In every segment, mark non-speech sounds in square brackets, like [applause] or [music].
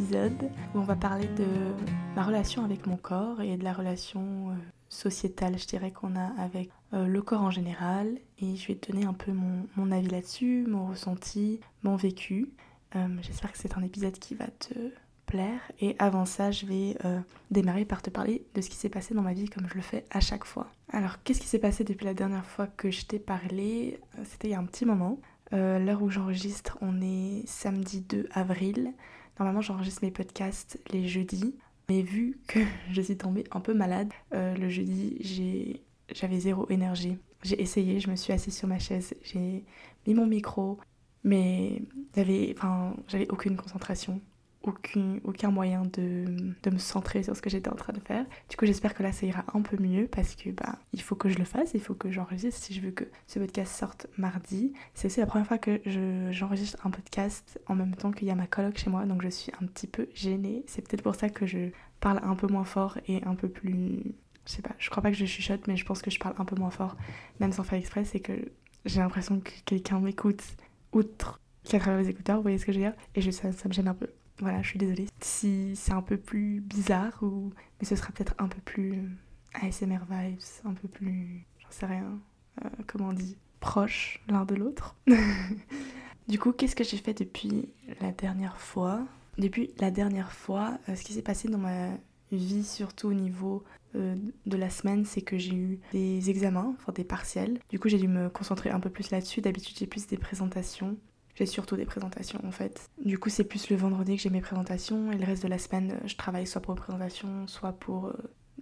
où on va parler de ma relation avec mon corps et de la relation euh, sociétale, je dirais, qu'on a avec euh, le corps en général. Et je vais te donner un peu mon, avis là-dessus, mon ressenti, mon vécu. Euh, j'espère que c'est un épisode qui va te plaire. Et avant ça, je vais démarrer par te parler de ce qui s'est passé dans ma vie comme je le fais à chaque fois. Alors, qu'est-ce qui s'est passé depuis la dernière fois que je t'ai parlé? C'était il y a un petit moment. L'heure où j'enregistre, on est samedi 2 avril. Normalement, j'enregistre mes podcasts les jeudis. Mais vu que [laughs] je suis tombée un peu malade, euh, le jeudi, j'avais zéro énergie. J'ai essayé, je me suis assise sur ma chaise, j'ai mis mon micro, mais j'avais aucune concentration aucun, aucun moyen de, de, me centrer sur ce que j'étais en train de faire. Du coup, j'espère que là, ça ira un peu mieux parce que bah, il faut que je le fasse, il faut que j'enregistre si je veux que ce podcast sorte mardi. C'est aussi la première fois que j'enregistre un podcast en même temps qu'il y a ma coloc chez moi, donc je suis un petit peu gênée. C'est peut-être pour ça que je parle un peu moins fort et un peu plus... Je sais pas, je crois pas que je chuchote, mais je pense que je parle un peu moins fort, même sans faire exprès, c'est que j'ai l'impression que quelqu'un m'écoute outre qu'à travers les écouteurs, vous voyez ce que je veux dire? Et je, ça, ça me gêne un peu. Voilà, je suis désolée si c'est un peu plus bizarre, ou... mais ce sera peut-être un peu plus ASMR vibes, un peu plus, j'en sais rien, euh, comment on dit, proche l'un de l'autre. [laughs] du coup, qu'est-ce que j'ai fait depuis la dernière fois? Depuis la dernière fois, euh, ce qui s'est passé dans ma vie, surtout au niveau euh, de la semaine, c'est que j'ai eu des examens, enfin des partiels. Du coup, j'ai dû me concentrer un peu plus là-dessus. D'habitude, j'ai plus des présentations. Surtout des présentations en fait. Du coup, c'est plus le vendredi que j'ai mes présentations et le reste de la semaine, je travaille soit pour mes présentations, soit pour euh,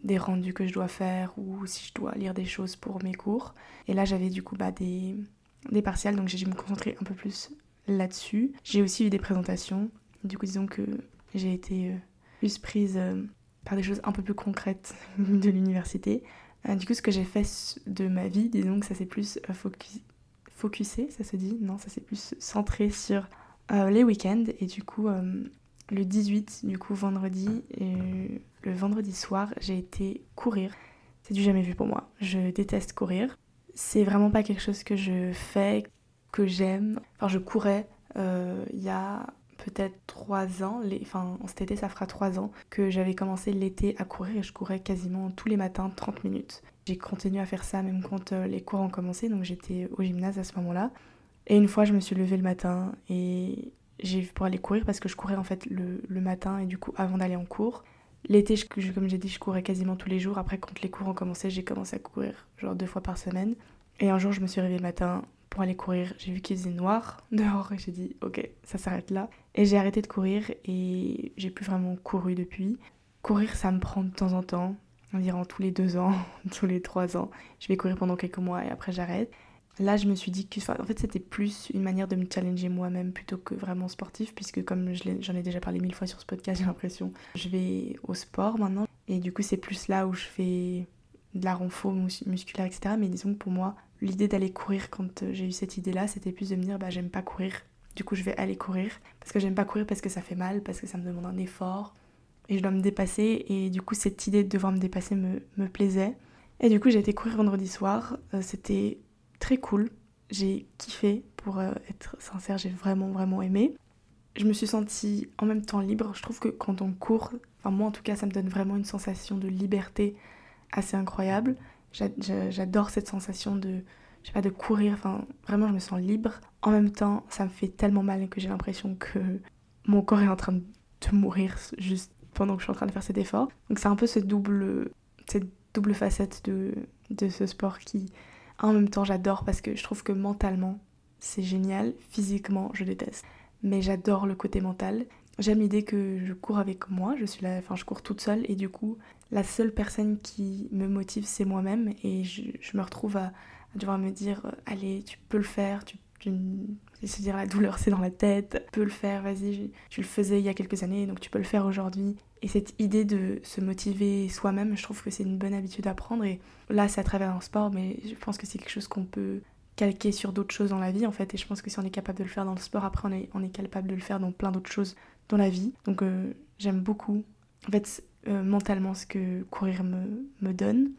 des rendus que je dois faire ou si je dois lire des choses pour mes cours. Et là, j'avais du coup bah, des, des partiels, donc j'ai dû me concentrer un peu plus là-dessus. J'ai aussi eu des présentations. Du coup, disons que j'ai été euh, plus prise euh, par des choses un peu plus concrètes [laughs] de l'université. du coup, ce que j'ai fait de ma vie, disons que ça s'est plus focus focusé, ça se dit Non, ça c'est plus centré sur euh, les week-ends. Et du coup, euh, le 18, du coup, vendredi, le vendredi soir, j'ai été courir. C'est du jamais vu pour moi. Je déteste courir. C'est vraiment pas quelque chose que je fais, que j'aime. Enfin, je courais euh, il y a peut-être trois ans, les, enfin cet été ça fera trois ans que j'avais commencé l'été à courir et je courais quasiment tous les matins 30 minutes. J'ai continué à faire ça même quand euh, les cours ont commencé, donc j'étais au gymnase à ce moment-là. Et une fois je me suis levée le matin et j'ai pour aller courir parce que je courais en fait le, le matin et du coup avant d'aller en cours. L'été, comme j'ai dit, je courais quasiment tous les jours. Après, quand les cours ont commencé, j'ai commencé à courir genre deux fois par semaine. Et un jour, je me suis réveillée le matin pour aller courir. J'ai vu qu'il faisait noir [laughs] dehors et j'ai dit, ok, ça s'arrête là. Et j'ai arrêté de courir et j'ai plus vraiment couru depuis. Courir, ça me prend de temps en temps, environ tous les deux ans, [laughs] tous les trois ans. Je vais courir pendant quelques mois et après j'arrête. Là, je me suis dit que en fait, c'était plus une manière de me challenger moi-même plutôt que vraiment sportif, puisque comme j'en ai déjà parlé mille fois sur ce podcast, j'ai l'impression, je vais au sport maintenant. Et du coup, c'est plus là où je fais de la renfort musculaire, etc. Mais disons que pour moi, l'idée d'aller courir quand j'ai eu cette idée-là, c'était plus de me dire, bah, j'aime pas courir, du coup, je vais aller courir parce que j'aime pas courir parce que ça fait mal, parce que ça me demande un effort et je dois me dépasser. Et du coup, cette idée de devoir me dépasser me, me plaisait. Et du coup, j'ai été courir vendredi soir. Euh, c'était très cool. J'ai kiffé, pour euh, être sincère, j'ai vraiment, vraiment aimé. Je me suis sentie en même temps libre. Je trouve que quand on court, enfin moi en tout cas, ça me donne vraiment une sensation de liberté assez incroyable. J'adore cette sensation de, je sais pas, de courir. Enfin, vraiment, je me sens libre. En même temps, ça me fait tellement mal que j'ai l'impression que mon corps est en train de mourir juste pendant que je suis en train de faire cet effort. Donc c'est un peu cette double, cette double facette de, de ce sport qui, en même temps, j'adore parce que je trouve que mentalement, c'est génial. Physiquement, je déteste. Mais j'adore le côté mental. J'aime l'idée que je cours avec moi, je suis là, enfin je cours toute seule et du coup la seule personne qui me motive c'est moi-même. Et je, me retrouve à, devoir me dire euh, allez tu peux le faire, tu se dire la douleur c'est dans la tête, tu peux le faire, vas-y, tu le faisais il y a quelques années donc tu peux le faire aujourd'hui. Et cette idée de se motiver soi-même, je trouve que c'est une bonne habitude à prendre. Et là c'est à travers un sport mais je pense que c'est quelque chose qu'on peut calquer sur d'autres choses dans la vie en fait. Et je pense que si on est capable de le faire dans le sport après on est, on est capable de le faire dans plein d'autres choses dans la vie. Donc euh, j'aime beaucoup. En fait euh, mentalement ce que courir me, me donne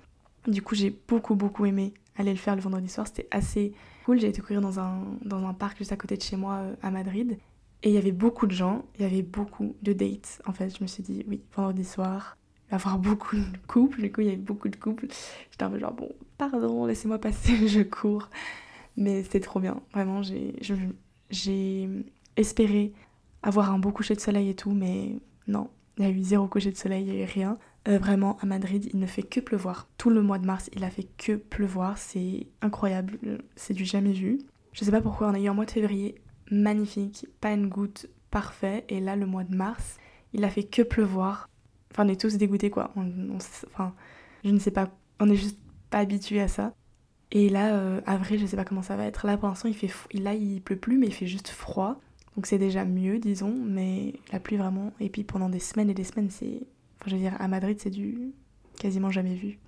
du coup j'ai beaucoup beaucoup aimé allé le faire le vendredi soir. C'était assez cool. J'ai été courir dans un, dans un parc juste à côté de chez moi euh, à Madrid. Et il y avait beaucoup de gens, il y avait beaucoup de dates. En fait, je me suis dit, oui, vendredi soir, il va y avoir beaucoup de couples. Du coup, il y avait beaucoup de couples. J'étais un peu genre, bon, pardon, laissez-moi passer, [laughs] je cours. Mais c'était trop bien. Vraiment, j'ai espéré avoir un beau coucher de soleil et tout, mais non, il y a eu zéro coucher de soleil, il a eu rien. Euh, vraiment, à Madrid, il ne fait que pleuvoir. Tout le mois de mars, il a fait que pleuvoir. C'est incroyable, c'est du jamais vu. Je sais pas pourquoi, on a eu un mois de février magnifique, pas une goutte, parfait. Et là, le mois de mars, il a fait que pleuvoir. Enfin, on est tous dégoûtés, quoi. enfin, je ne sais pas, on est juste pas habitués à ça. Et là, euh, avril, je sais pas comment ça va être. Là, pour l'instant, il fait là, il pleut plus, mais il fait juste froid. Donc c'est déjà mieux, disons, mais la pluie vraiment. Et puis pendant des semaines et des semaines, c'est. Enfin, je veux dire, à Madrid, c'est du quasiment jamais vu.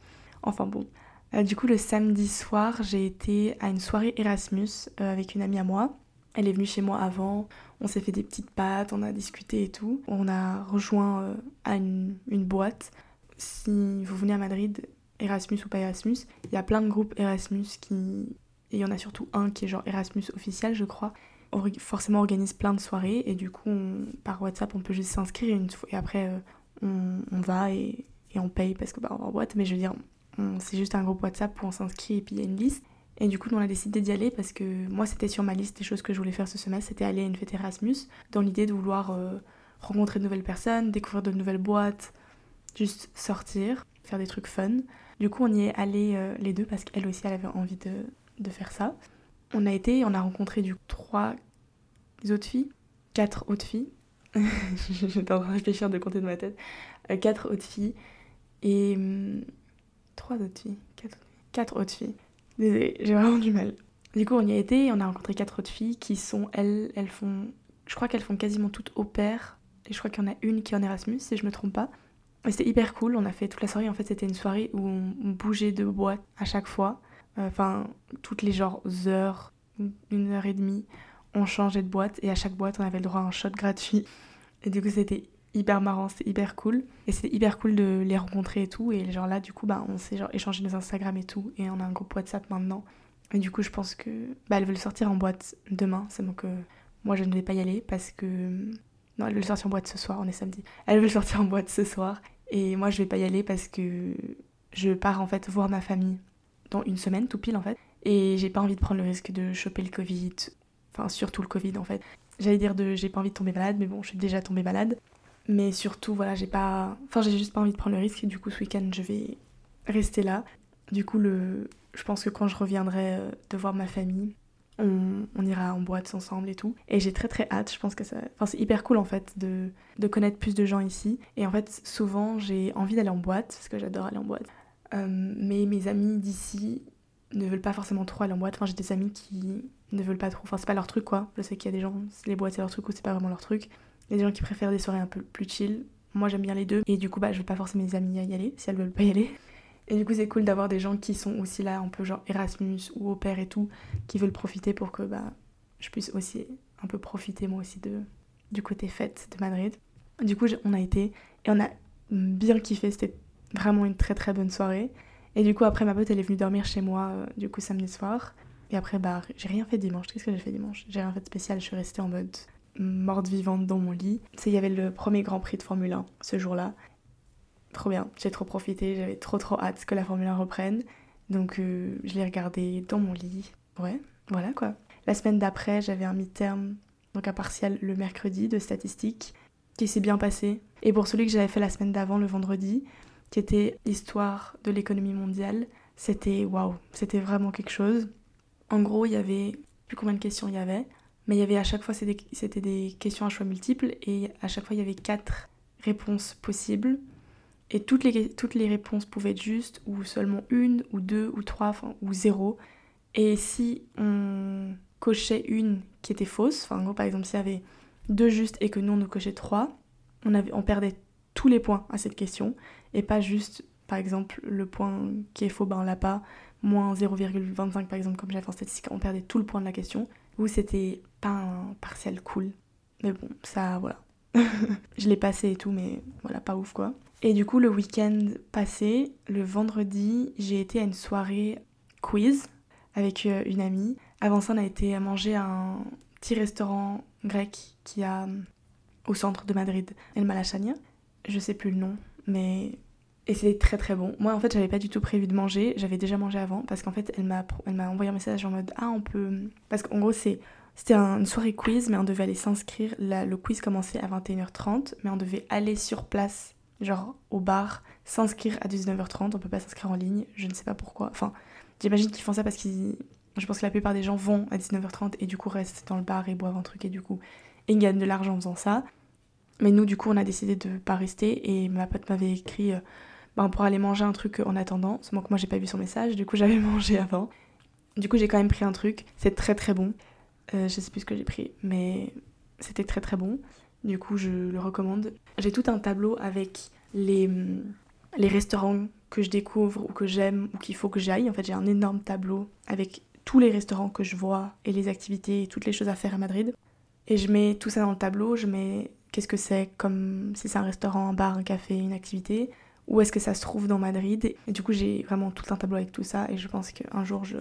Enfin bon. Euh, du coup, le samedi soir, j'ai été à une soirée Erasmus euh, avec une amie à moi. Elle est venue chez moi avant, on s'est fait des petites pâtes, on a discuté et tout. On a rejoint euh, à une, une, boîte. Si vous venez à Madrid, Erasmus ou pas Erasmus, il y a plein de groupes Erasmus qui. Et il y en a surtout un qui est genre Erasmus officiel, je crois, forcément organise plein de soirées et du coup par WhatsApp on peut juste s'inscrire et après euh, on, va et, on paye parce que bah, on va en boîte. Mais je veux dire c'est juste un groupe WhatsApp où on s'inscrit et puis il y a une liste. Et du coup on a décidé d'y aller parce que moi c'était sur ma liste des choses que je voulais faire ce semestre. C'était aller à une fête Erasmus dans l'idée de vouloir euh, rencontrer de nouvelles personnes découvrir de nouvelles boîtes juste sortir faire des trucs fun. Du coup on y est allé euh, les deux parce qu'elle aussi elle avait envie de, de faire ça on a été, on a rencontré du trois autres filles, quatre autres filles. J'étais en train de réfléchir de compter de ma tête. Euh, quatre autres filles et hum, trois autres filles, quatre, quatre autres filles. Désolée, j'ai vraiment du mal. Du coup, on y a été, on a rencontré quatre autres filles qui sont, elles, elles font, je crois qu'elles font quasiment toutes au pair. Et je crois qu'il y en a une qui est en Erasmus, si je me trompe pas. Mais c'était hyper cool, on a fait toute la soirée. En fait, c'était une soirée où on bougeait de boîte à chaque fois. Euh, enfin, toutes les genres heures, une heure et demie, on changeait de boîte et à chaque boîte, on avait le droit à un shot gratuit. Et du coup, c'était hyper marrant, c'était hyper cool. Et c'était hyper cool de les rencontrer et tout. Et genre là, du coup, bah, on s'est échangé nos Instagram et tout. Et on a un groupe WhatsApp maintenant. Et du coup, je pense que bah, elles veulent sortir en boîte demain. C'est donc que moi, je ne vais pas y aller parce que. Non, elles veulent sortir en boîte ce soir, on est samedi. Elles veulent sortir en boîte ce soir. Et moi, je vais pas y aller parce que je pars en fait voir ma famille une semaine, tout pile en fait. Et j'ai pas envie de prendre le risque de choper le Covid. Enfin, surtout le Covid en fait. J'allais dire de j'ai pas envie de tomber malade, mais bon, je suis déjà tombée malade. Mais surtout, voilà, j'ai pas. Enfin, j'ai juste pas envie de prendre le risque. Et du coup, ce week-end, je vais rester là. Du coup, le... je pense que quand je reviendrai euh, de voir ma famille, on, on, ira en boîte ensemble et tout. Et j'ai très très hâte, je pense que ça... Enfin, c'est hyper cool en fait de, de connaître plus de gens ici. Et en fait, souvent, j'ai envie d'aller en boîte, parce que j'adore aller en boîte. Euh, mais mes amis d'ici ne veulent pas forcément trop aller en boîte. Enfin, j'ai des amis qui ne veulent pas trop. Enfin, c'est pas leur truc quoi. Je sais qu'il y a des gens, les boîtes c'est leur truc ou c'est pas vraiment leur truc. Il y a des gens qui préfèrent des soirées un peu plus chill. Moi j'aime bien les deux. Et du coup, bah, je vais pas forcer mes amis à y aller si elles veulent pas y aller. Et du coup, c'est cool d'avoir des gens qui sont aussi là, un peu genre Erasmus ou au père et tout, qui veulent profiter pour que bah, je puisse aussi un peu profiter moi aussi de, du côté fête de Madrid. Du coup, on a été et on a bien kiffé. C'était vraiment une très très bonne soirée. Et du coup, après, ma pote, elle est venue dormir chez moi, euh, du coup, samedi soir. Et après, bah, j'ai rien fait dimanche. Qu'est-ce que j'ai fait dimanche? J'ai rien fait de spécial. Je suis restée en mode morte vivante dans mon lit. C'est il y avait le premier Grand Prix de Formule 1 ce jour-là. Trop bien. J'ai trop profité. J'avais trop trop hâte que la Formule 1 reprenne. Donc, euh, je l'ai regardé dans mon lit. Ouais, voilà quoi. La semaine d'après, j'avais un mi-terme, donc un partiel le mercredi de statistiques, qui s'est bien passé. Et pour celui que j'avais fait la semaine d'avant, le vendredi, qui était Histoire de l'économie mondiale. C'était waouh, c'était vraiment quelque chose. En gros, il y avait, plus combien de questions il y avait, mais il y avait à chaque fois, c'était des questions à choix multiples, et à chaque fois, il y avait quatre réponses possibles. Et toutes les, toutes les réponses pouvaient être justes, ou seulement une, ou deux, ou trois, ou zéro. Et si on cochait une qui était fausse, enfin, par exemple, s'il y avait deux justes et que nous, on nous cochait trois, on, avait, on perdait tous les points à cette question et pas juste, par exemple, le point qui est faux, ben on l'a pas, moins 0,25 par exemple, comme j'avais en statistique, on perdait tout le point de la question, ou c'était pas un partiel cool. Mais bon, ça, voilà. [laughs] je l'ai passé et tout, mais voilà, pas ouf quoi. Et du coup, le week-end passé, le vendredi, j'ai été à une soirée quiz. avec euh, une amie. Avant ça, on a été manger à un petit restaurant grec qui a au centre de Madrid, El Malachania. Je sais plus le nom, mais et c'était très très bon. Moi en fait j'avais pas du tout prévu de manger, j'avais déjà mangé avant parce qu'en fait elle m'a envoyé un message en mode ah on peut parce qu'en gros c'est c'était une soirée quiz mais on devait aller s'inscrire. Le quiz commençait à 21h30 mais on devait aller sur place genre au bar s'inscrire à 19h30, on peut pas s'inscrire en ligne, je ne sais pas pourquoi. Enfin, j'imagine qu'ils font ça parce qu'ils je pense que la plupart des gens vont à 19h30 et du coup restent dans le bar et boivent un truc et du coup ils gagnent de l'argent en faisant ça. Mais nous, du coup, on a décidé de pas rester et ma pote m'avait écrit euh, ben, pour aller manger un truc en attendant. Seulement que moi, j'ai pas vu son message, du coup, [laughs] j'avais mangé avant. Du coup, j'ai quand même pris un truc. C'est très très bon. Euh, je sais plus ce que j'ai pris, mais c'était très très bon. Du coup, je le recommande. J'ai tout un tableau avec les, les restaurants que je découvre ou que j'aime ou qu'il faut que j'aille. En fait, j'ai un énorme tableau avec tous les restaurants que je vois et les activités et toutes les choses à faire à Madrid. Et je mets tout ça dans le tableau, je mets qu'est-ce que c'est, comme si c'est un restaurant, un bar, un café, une activité, où est-ce que ça se trouve dans Madrid. Et du coup, j'ai vraiment tout un tableau avec tout ça, et je pense qu'un jour, je,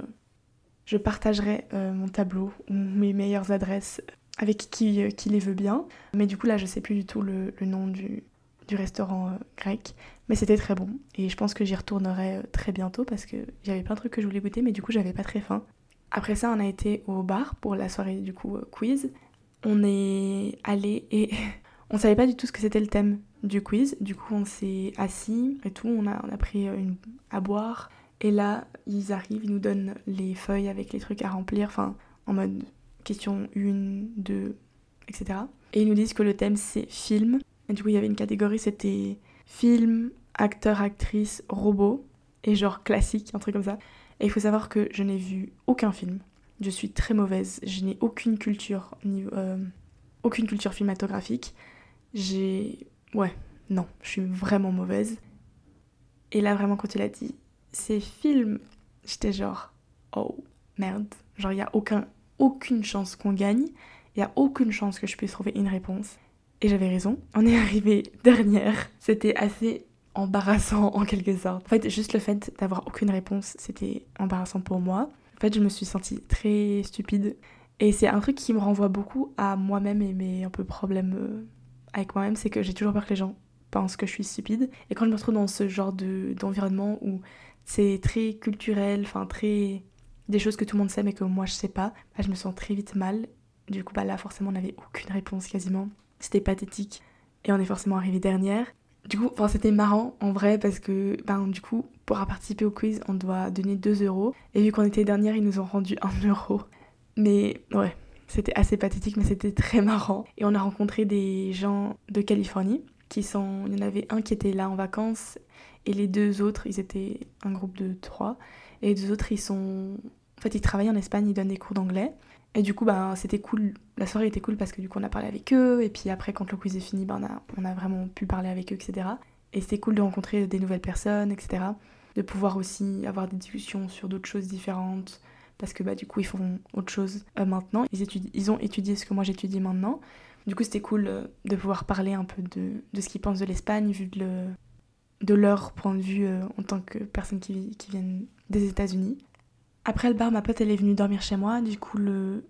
je partagerai euh, mon tableau ou mes meilleures adresses avec qui, euh, qui les veut bien. Mais du coup, là, je sais plus du tout le, nom du, du restaurant euh, grec, mais c'était très bon. Et je pense que j'y retournerai très bientôt parce que j'avais plein de trucs que je voulais goûter, mais du coup, j'avais pas très faim. Après ça, on a été au bar pour la soirée du coup quiz. On est allé et [laughs] On savait pas du tout ce que c'était le thème du quiz. Du coup, on s'est assis et tout. On a, on a pris une, à boire. Et là, ils arrivent, ils nous donnent les feuilles avec les trucs à remplir. Enfin, en mode question 1, 2, etc. Et ils nous disent que le thème c'est film. Et du coup, il y avait une catégorie, c'était film, acteur, actrice, robot. Et genre classique, un truc comme ça. Et il faut savoir que je n'ai vu aucun film. Je suis très mauvaise. Je n'ai aucune culture, euh, aucune culture cinématographique j'ai... Ouais, non, je suis vraiment mauvaise. Et là, vraiment, quand il a dit ces films, j'étais genre, oh merde, genre, il n'y a aucun, aucune chance qu'on gagne, il n'y a aucune chance que je puisse trouver une réponse. Et j'avais raison, on est arrivé dernière. C'était assez embarrassant en quelque sorte. En fait, juste le fait d'avoir aucune réponse, c'était embarrassant pour moi. En fait, je me suis sentie très stupide. Et c'est un truc qui me renvoie beaucoup à moi-même et mes un peu problèmes euh, avec moi-même, c'est que j'ai toujours peur que les gens pensent que je suis stupide. Et quand je me retrouve dans ce genre d'environnement où c'est très culturel, enfin très des choses que tout le monde sait mais que moi je sais pas, bah, je me sens très vite mal. Du coup, bah là forcément on n'avait aucune réponse quasiment. C'était pathétique. Et on est forcément arrivé dernière. Du coup, enfin, c'était marrant en vrai parce que ben, du coup, pour participer au quiz, on doit donner 2 euros. Et vu qu'on était dernière, ils nous ont rendu 1 euro. Mais ouais, c'était assez pathétique, mais c'était très marrant. Et on a rencontré des gens de Californie qui sont. Il y en avait un qui était là en vacances et les deux autres, ils étaient un groupe de trois. Et les deux autres, ils sont. En fait, ils travaillent en Espagne, ils donnent des cours d'anglais. Et du coup, ben, c'était cool. La soirée était cool parce que du coup, on a parlé avec eux. Et puis après, quand le quiz est fini, ben, on, a, on a vraiment pu parler avec eux, etc. Et c'était cool de rencontrer des nouvelles personnes, etc. De pouvoir aussi avoir des discussions sur d'autres choses différentes, parce que bah, du coup ils font autre chose euh, maintenant. Ils, étudient, ils ont étudié ce que moi j'étudie maintenant. Du coup c'était cool euh, de pouvoir parler un peu de, de ce qu'ils pensent de l'Espagne, vu de, le, de, leur point de vue euh, en tant que personnes qui, qui viennent des États-Unis. Après le bar, ma pote elle est venue dormir chez moi, du coup le,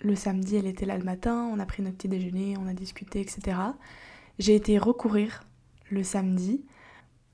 le samedi elle était là le matin, on a pris notre petit déjeuner, on a discuté, etc. J'ai été recourir le samedi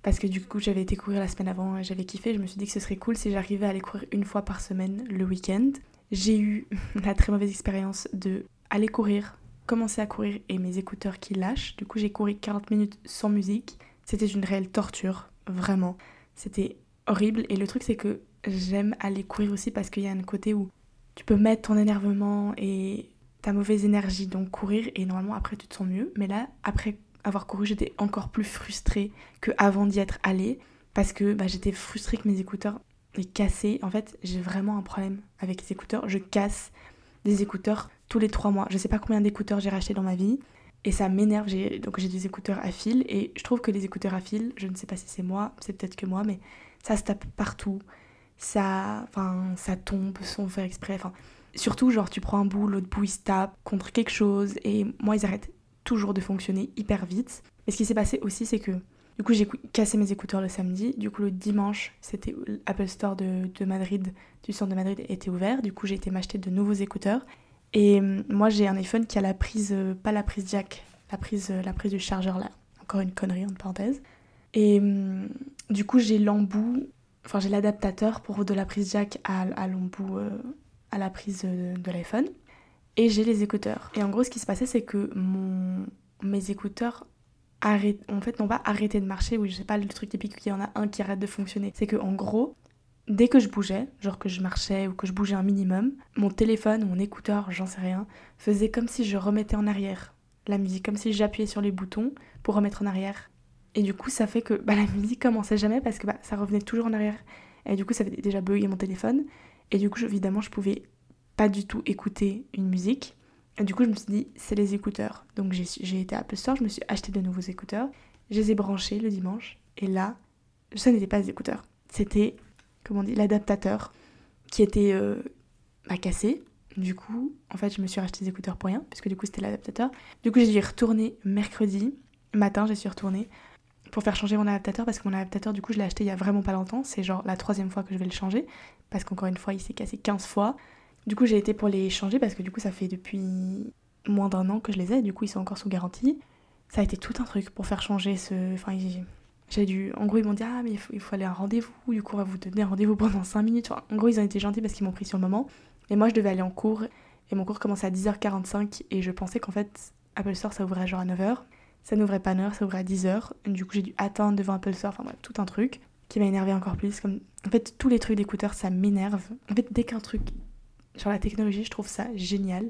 parce que du coup j'avais été courir la semaine avant et j'avais kiffé, je me suis dit que ce serait cool si j'arrivais à aller courir une fois par semaine le week-end. J'ai eu [laughs] la très mauvaise expérience de aller courir, commencer à courir et mes écouteurs qui lâchent. Du coup j'ai couru 40 minutes sans musique. C'était une réelle torture, vraiment. C'était horrible et le truc c'est que j'aime aller courir aussi parce qu'il y a un côté où tu peux mettre ton énervement et ta mauvaise énergie donc courir et normalement après tu te sens mieux. Mais là après avoir couru, j'étais encore plus frustrée qu'avant d'y être allée parce que bah, j'étais frustrée que mes écouteurs les cassés. En fait, j'ai vraiment un problème avec les écouteurs. Je casse des écouteurs tous les trois mois. Je sais pas combien d'écouteurs j'ai racheté dans ma vie et ça m'énerve. Donc j'ai des écouteurs à fil et je trouve que les écouteurs à fil, je ne sais pas si c'est moi, c'est peut-être que moi, mais ça se tape partout. Ça, enfin, ça tombe sans faire exprès. Enfin, surtout genre tu prends un bout, l'autre bout il se tape contre quelque chose et moi ils arrêtent toujours de fonctionner hyper vite. Et ce qui s'est passé aussi, c'est que Du coup, j'ai cassé mes écouteurs le samedi. Du coup, le dimanche, c'était l'Apple Store de, Madrid, du centre de Madrid, était ouvert. Du coup, j'ai été m'acheter de nouveaux écouteurs. Et hum, moi, j'ai un iPhone qui a la prise, euh, pas la prise jack, la prise, euh, la prise du chargeur là. Encore une connerie, entre parenthèses. Et du coup, j'ai l'embout, enfin, j'ai l'adaptateur pour de la prise jack à, l'embout, euh, à la prise de l'iPhone. Et j'ai les écouteurs. Et en gros, ce qui se passait, c'est que mon, mes écouteurs arrêtent, en fait, n'ont pas arrêté de marcher. Oui, je sais pas le truc typique qu'il y en a un qui arrête de fonctionner. C'est que en gros, dès que je bougeais, genre que je marchais ou que je bougeais un minimum, mon téléphone, mon écouteur, j'en sais rien, faisait comme si je remettais en arrière la musique, comme si j'appuyais sur les boutons pour remettre en arrière. Et du coup, ça fait que bah, la musique commençait jamais parce que bah, ça revenait toujours en arrière. Et du coup, ça avait déjà bugué mon téléphone. Et du coup, évidemment, je pouvais pas du tout écouter une musique. Et du coup, je me suis dit, c'est les écouteurs. Donc j'ai été à Apple Store, je me suis acheté de nouveaux écouteurs. Je les ai branchés le dimanche. Et là, ça n'était pas des écouteurs. C'était, comment on dit, l'adaptateur qui était euh, cassé. Du coup, en fait, je me suis racheté des écouteurs pour rien, puisque du coup, c'était l'adaptateur. Du coup, j'ai dû y retourner mercredi matin, j'ai suis retournée pour faire changer mon adaptateur, parce que mon adaptateur, du coup, je l'ai acheté il y a vraiment pas longtemps. C'est genre la troisième fois que je vais le changer, parce qu'encore une fois, il s'est cassé 15 fois. Du coup, j'ai été pour les changer parce que du coup, ça fait depuis moins d'un an que je les ai. Du coup, ils sont encore sous garantie. Ça a été tout un truc pour faire changer ce. Enfin, j'ai dû. En gros, ils m'ont dit Ah, mais il faut, aller à un rendez-vous. Du coup, on va vous donner un rendez-vous pendant 5 minutes. en gros, ils ont été gentils parce qu'ils m'ont pris sur le moment. Et moi, je devais aller en cours. Et mon cours commençait à 10h45. Et je pensais qu'en fait, Apple Store, ça ouvrait genre à 9h. Ça n'ouvrait pas à 9h, ça ouvrait à 10h. Du coup, j'ai dû attendre devant Apple Store. Enfin, bref, tout un truc qui m'a énervé encore plus. Comme... En fait, tous les trucs d'écouteurs, ça m'énerve. En fait, dès qu'un truc sur la technologie, je trouve ça génial.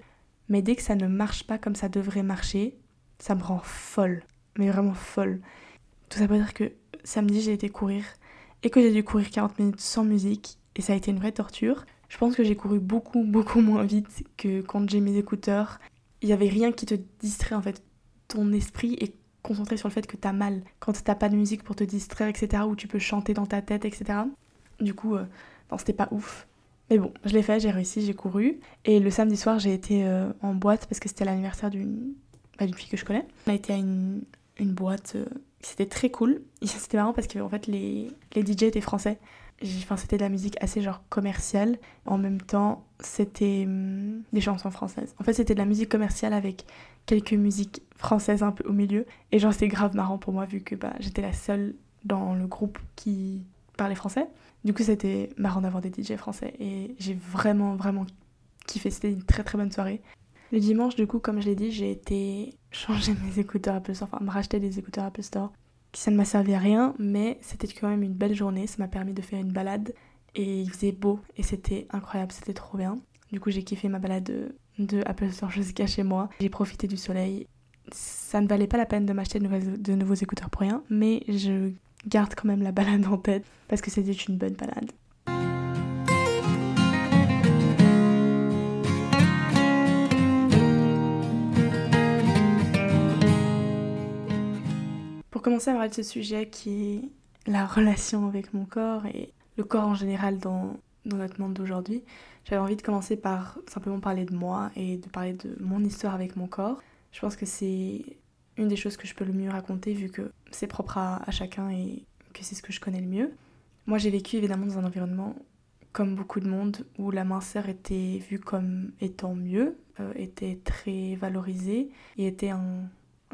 Mais dès que ça ne marche pas comme ça devrait marcher, ça me rend folle. Mais vraiment folle. Tout ça pour dire que samedi, j'ai été courir et que j'ai dû courir 40 minutes sans musique. Et ça a été une vraie torture. Je pense que j'ai couru beaucoup, beaucoup moins vite que quand j'ai mes écouteurs. Il n'y avait rien qui te distrait en fait. Ton esprit est concentré sur le fait que t'as mal. Quand t'as pas de musique pour te distraire, etc. Ou tu peux chanter dans ta tête, etc. Du coup, euh, non, c'était pas ouf. Mais bon, je l'ai fait, j'ai réussi, j'ai couru. Et le samedi soir, j'ai été euh, en boîte parce que c'était l'anniversaire d'une bah, fille que je connais. On a été à une, une boîte, euh, c'était très cool. [laughs] C'était marrant parce que fait, les, les DJ étaient français. Enfin, c'était de la musique assez genre commerciale. En même temps, c'était hum, des chansons françaises. En fait, c'était de la musique commerciale avec quelques musiques françaises un peu au milieu. Et genre, c'était grave marrant pour moi vu que bah, j'étais la seule dans le groupe qui parlait français. Du coup, c'était marrant d'avoir des DJ français et j'ai vraiment, vraiment kiffé. C'était une très très bonne soirée. Le dimanche, du coup, comme je l'ai dit, j'ai été changer mes écouteurs Apple Store, enfin me racheter des écouteurs Apple Store. Ça ne m'a servi à rien, mais c'était quand même une belle journée. Ça m'a permis de faire une balade et il faisait beau et c'était incroyable, c'était trop bien. Du coup, j'ai kiffé ma balade de, Apple Store jusqu'à chez moi. J'ai profité du soleil. Ça ne valait pas la peine de m'acheter de nouveaux écouteurs pour rien, mais je garde quand même la balade en tête parce que c'était une bonne balade. Pour commencer à parler de ce sujet qui est la relation avec mon corps et le corps en général dans, dans notre monde d'aujourd'hui, j'avais envie de commencer par simplement parler de moi et de parler de mon histoire avec mon corps. Je pense que c'est une des choses que je peux le mieux raconter vu que c'est propre à, chacun et que c'est ce que je connais le mieux. Moi j'ai vécu évidemment dans un environnement comme beaucoup de monde où la minceur était vue comme étant mieux, euh, était très valorisée et était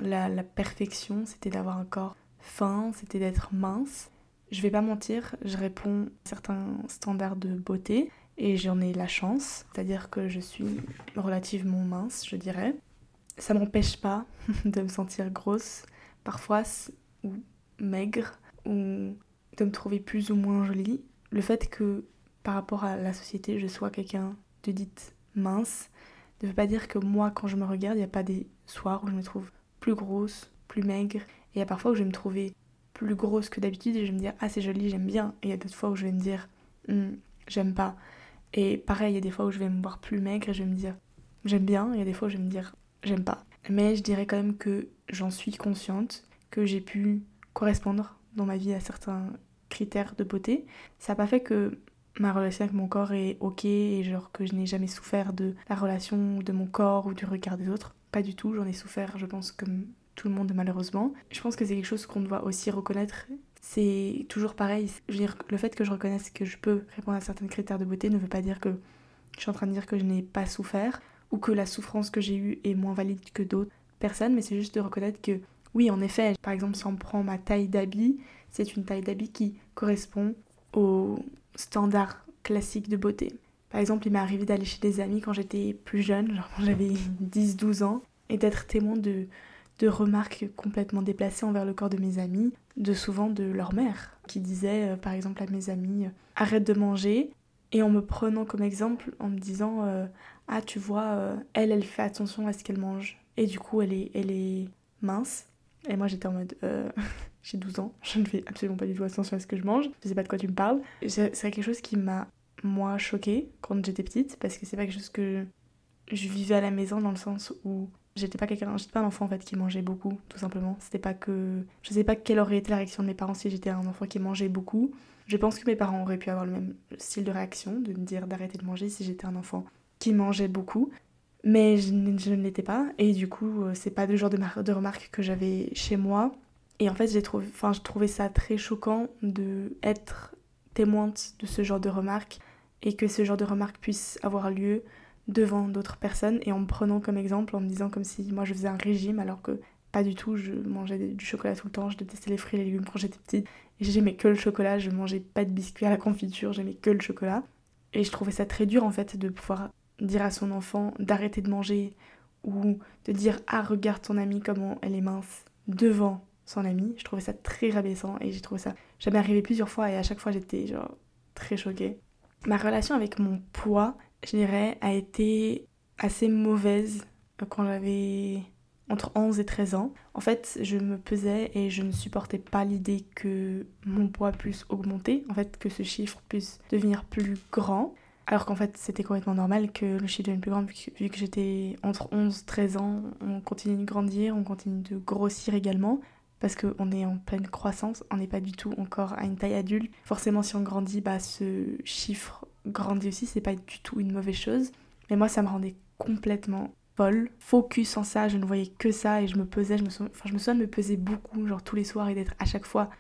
la, la perfection, c'était d'avoir un corps fin, c'était d'être mince. Je vais pas mentir, je réponds à certains standards de beauté et j'en ai la chance, c'est-à-dire que je suis relativement mince, je dirais ça m'empêche pas [laughs] de me sentir grosse, parfois, ou maigre, ou de me trouver plus ou moins jolie. Le fait que par rapport à la société, je sois quelqu'un de dite mince, ne veut pas dire que moi, quand je me regarde, il n'y a pas des soirs où je me trouve plus grosse, plus maigre, et il y a parfois où je vais me trouver plus grosse que d'habitude et je vais me dire ah c'est joli, j'aime bien, et il y a d'autres fois où je vais me dire hmm, j'aime pas. Et pareil, il y a des fois où je vais me voir plus maigre et je vais me dire j'aime bien, et il y a des fois où je vais me dire j'aime pas. Mais je dirais quand même que j'en suis consciente, que j'ai pu correspondre dans ma vie à certains critères de beauté. Ça n'a pas fait que ma relation avec mon corps est ok et genre que je n'ai jamais souffert de la relation de mon corps ou du regard des autres. Pas du tout, j'en ai souffert, je pense, comme tout le monde malheureusement. Je pense que c'est quelque chose qu'on doit aussi reconnaître. C'est toujours pareil. Je veux dire, le fait que je reconnaisse que je peux répondre à certains critères de beauté ne veut pas dire que je suis en train de dire que je n'ai pas souffert ou que la souffrance que j'ai eue est moins valide que d'autres personnes, mais c'est juste de reconnaître que oui, en effet, par exemple, si on prend ma taille d'habit, c'est une taille d'habit qui correspond aux standards classiques de beauté. Par exemple, il m'est arrivé d'aller chez des amis quand j'étais plus jeune, genre quand j'avais [laughs] 10-12 ans, et d'être témoin de, de remarques complètement déplacées envers le corps de mes amis, de souvent de leur mère, qui disait euh, par exemple à mes amis euh, arrête de manger, et en me prenant comme exemple, en me disant euh, ah tu vois, elle, elle fait attention à ce qu'elle mange, et du coup elle est, elle est mince. Et moi j'étais en mode [laughs] j'ai 12 ans, je ne fais absolument pas du tout attention à ce que je mange, je sais pas de quoi tu me parles. C'est quelque chose qui m'a moi choquée quand j'étais petite parce que c'est pas quelque chose que je vivais à la maison dans le sens où j'étais pas quelqu'un j'étais pas un enfant en fait qui mangeait beaucoup tout simplement. C'était pas que je sais pas quelle aurait été la réaction de mes parents si j'étais un enfant qui mangeait beaucoup. Je pense que mes parents auraient pu avoir le même style de réaction de me dire d'arrêter de manger si j'étais un enfant qui mangeait beaucoup mais je, ne l'étais pas et du coup euh, c'est pas le genre de, de remarques que j'avais chez moi. Et en fait j'ai trouvé enfin je trouvais ça très choquant de être témointe de ce genre de remarques et que ce genre de remarques puisse avoir lieu devant d'autres personnes et en me prenant comme exemple, en me disant comme si moi je faisais un régime alors que pas du tout, je mangeais du chocolat tout le temps, je détestais les fruits et les légumes quand j'étais petite et j'aimais que le chocolat, je mangeais pas de biscuits à la confiture, j'aimais que le chocolat. Et je trouvais ça très dur en fait de pouvoir dire à son enfant d'arrêter de manger ou de dire ah regarde ton amie comment elle est mince devant son ami, je trouvais ça très rabaissant et j'ai trouvé ça jamais arrivé plusieurs fois et à chaque fois j'étais genre très choquée. Ma relation avec mon poids, je dirais, a été assez mauvaise quand j'avais entre 11 et 13 ans. En fait, je me pesais et je ne supportais pas l'idée que mon poids puisse augmenter, en fait, que ce chiffre puisse devenir plus grand. Alors qu'en fait, c'était complètement normal que le chiffre devienne plus grand, vu que, j'étais entre 11 et 13 ans, on continue de grandir, on continue de grossir également parce qu'on est en pleine croissance, on n'est pas du tout encore à une taille adulte. Forcément, si on grandit, bah, ce chiffre grandit aussi, c'est pas du tout une mauvaise chose. Mais moi, ça me rendait complètement folle. Focus en ça, je ne voyais que ça et je me pesais, je me souviens, enfin, je me souviens de me peser beaucoup, genre tous les soirs et d'être à chaque fois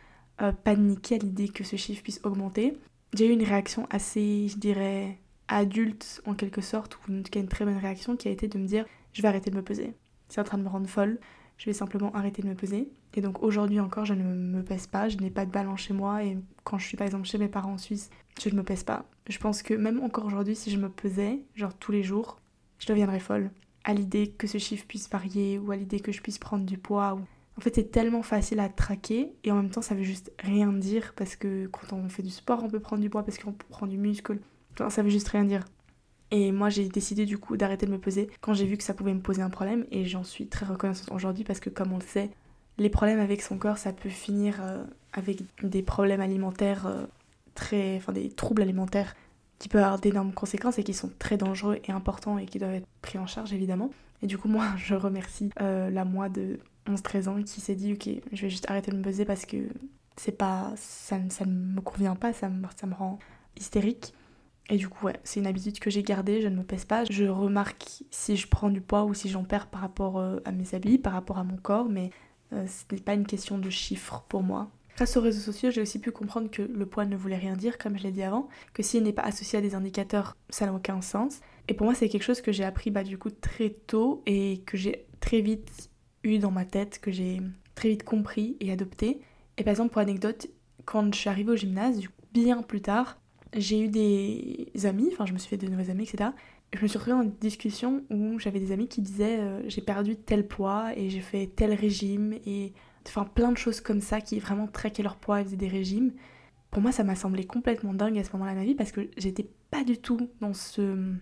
euh, paniquée à l'idée que ce chiffre puisse augmenter. J'ai eu une réaction assez, je dirais, adulte en quelque sorte, ou en tout cas une très bonne réaction qui a été de me dire je vais arrêter de me peser. C'est en train de me rendre folle je vais simplement arrêter de me peser. Et donc aujourd'hui encore, je ne me pèse pas, je n'ai pas de balance chez moi et quand je suis par exemple chez mes parents en Suisse, je ne me pèse pas. Je pense que même encore aujourd'hui, si je me pesais, genre tous les jours, je deviendrais folle à l'idée que ce chiffre puisse varier ou à l'idée que je puisse prendre du poids. Ou... En fait, c'est tellement facile à traquer et en même temps, ça veut juste rien dire parce que quand on fait du sport, on peut prendre du poids parce qu'on prend du muscle. ça veut juste rien dire. Et moi, j'ai décidé du coup d'arrêter de me peser quand j'ai vu que ça pouvait me poser un problème. Et j'en suis très reconnaissante aujourd'hui parce que, comme on le sait, les problèmes avec son corps, ça peut finir euh, avec des problèmes alimentaires euh, très. enfin, des troubles alimentaires qui peuvent avoir d'énormes conséquences et qui sont très dangereux et importants et qui doivent être pris en charge évidemment. Et du coup, moi, [laughs] je remercie euh, la moi de 11-13 ans qui s'est dit Ok, je vais juste arrêter de me peser parce que c'est pas. ça, ça ne me convient pas, ça me, ça me rend hystérique. Et du coup, ouais, c'est une habitude que j'ai gardée, je ne me pèse pas. Je remarque si je prends du poids ou si j'en perds par rapport euh, à mes habits, par rapport à mon corps, mais euh, ce n'est pas une question de chiffres pour moi. Grâce aux réseaux sociaux, j'ai aussi pu comprendre que le poids ne voulait rien dire, comme je l'ai dit avant, que s'il n'est pas associé à des indicateurs, ça n'a aucun sens. Et pour moi, c'est quelque chose que j'ai appris bah, du coup très tôt et que j'ai très vite eu dans ma tête, que j'ai très vite compris et adopté. Et par exemple, pour anecdote, quand je suis arrivée au gymnase, bien plus tard, j'ai eu des amis, enfin je me suis fait de nouveaux amis, etc. Je me suis retrouvée dans une discussion où j'avais des amis qui disaient euh, j'ai perdu tel poids et j'ai fait tel régime et enfin plein de choses comme ça qui vraiment traquaient leur poids et faisaient des régimes. Pour moi ça m'a semblé complètement dingue à ce moment-là de ma vie parce que j'étais pas du tout dans ce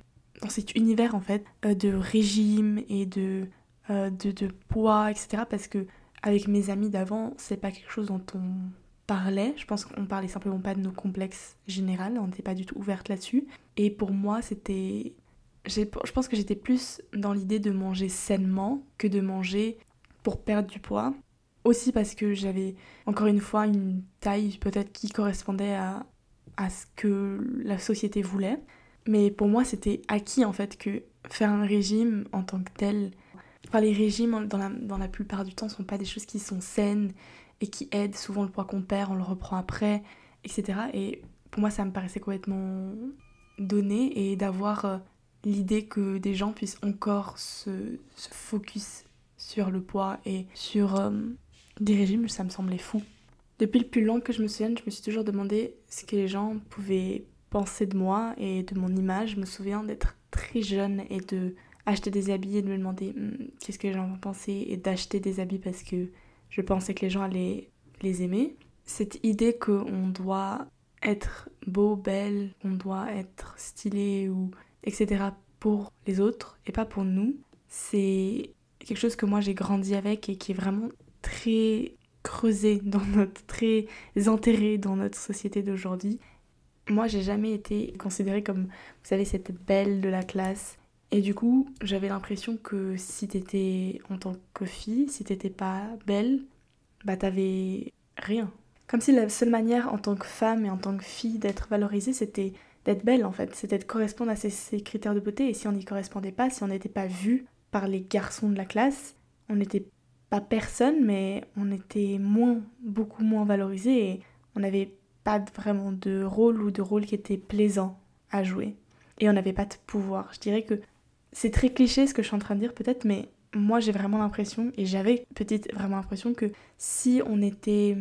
dans cet univers en fait euh, de régime et de, euh, de, de poids etc parce que avec mes amis d'avant c'est pas quelque chose dont on parlait. Je pense qu'on parlait simplement pas de nos complexes généraux, on n'était pas du tout ouverte là-dessus. Et pour moi, c'était. Je pense que j'étais plus dans l'idée de manger sainement que de manger pour perdre du poids. Aussi parce que j'avais, encore une fois, une taille peut-être qui correspondait à, à ce que la société voulait. Mais pour moi, c'était acquis en fait que faire un régime en tant que tel, Enfin, les régimes, dans la, dans la plupart du temps, sont pas des choses qui sont saines et qui aident. Souvent, le poids qu'on perd, on le reprend après, etc. Et pour moi, ça me paraissait complètement donné et d'avoir euh, l'idée que des gens puissent encore se, se, focus sur le poids et sur euh, des régimes, ça me semblait fou. Depuis le plus long que je me souvienne, je me suis toujours demandé ce que les gens pouvaient penser de moi et de mon image. Je me souviens d'être très jeune et de acheter des habits et de me demander hmm, qu'est-ce que les gens vont et d'acheter des habits parce que je pensais que les gens allaient les aimer. Cette idée qu'on doit être beau, belle, on doit être stylé ou etc. pour les autres et pas pour nous, c'est quelque chose que moi j'ai grandi avec et qui est vraiment très creusé [laughs] dans notre, très enterré dans notre société d'aujourd'hui. Moi j'ai jamais été considérée comme, vous savez, cette belle de la classe. Et du coup, j'avais l'impression que si t'étais en tant que fille, si t'étais pas belle, bah t'avais rien. Comme si la seule manière en tant que femme et en tant que fille d'être valorisée, c'était d'être belle en fait, c'était de correspondre à ces, critères de beauté. Et si on n'y correspondait pas, si on n'était pas vu par les garçons de la classe, on n'était pas personne, mais on était moins, beaucoup moins valorisé et on n'avait pas vraiment de rôle ou de rôle qui était plaisant à jouer. Et on n'avait pas de pouvoir. Je dirais que c'est très cliché ce que je suis en train de dire peut-être, mais moi j'ai vraiment l'impression, et j'avais petite vraiment l'impression que si on était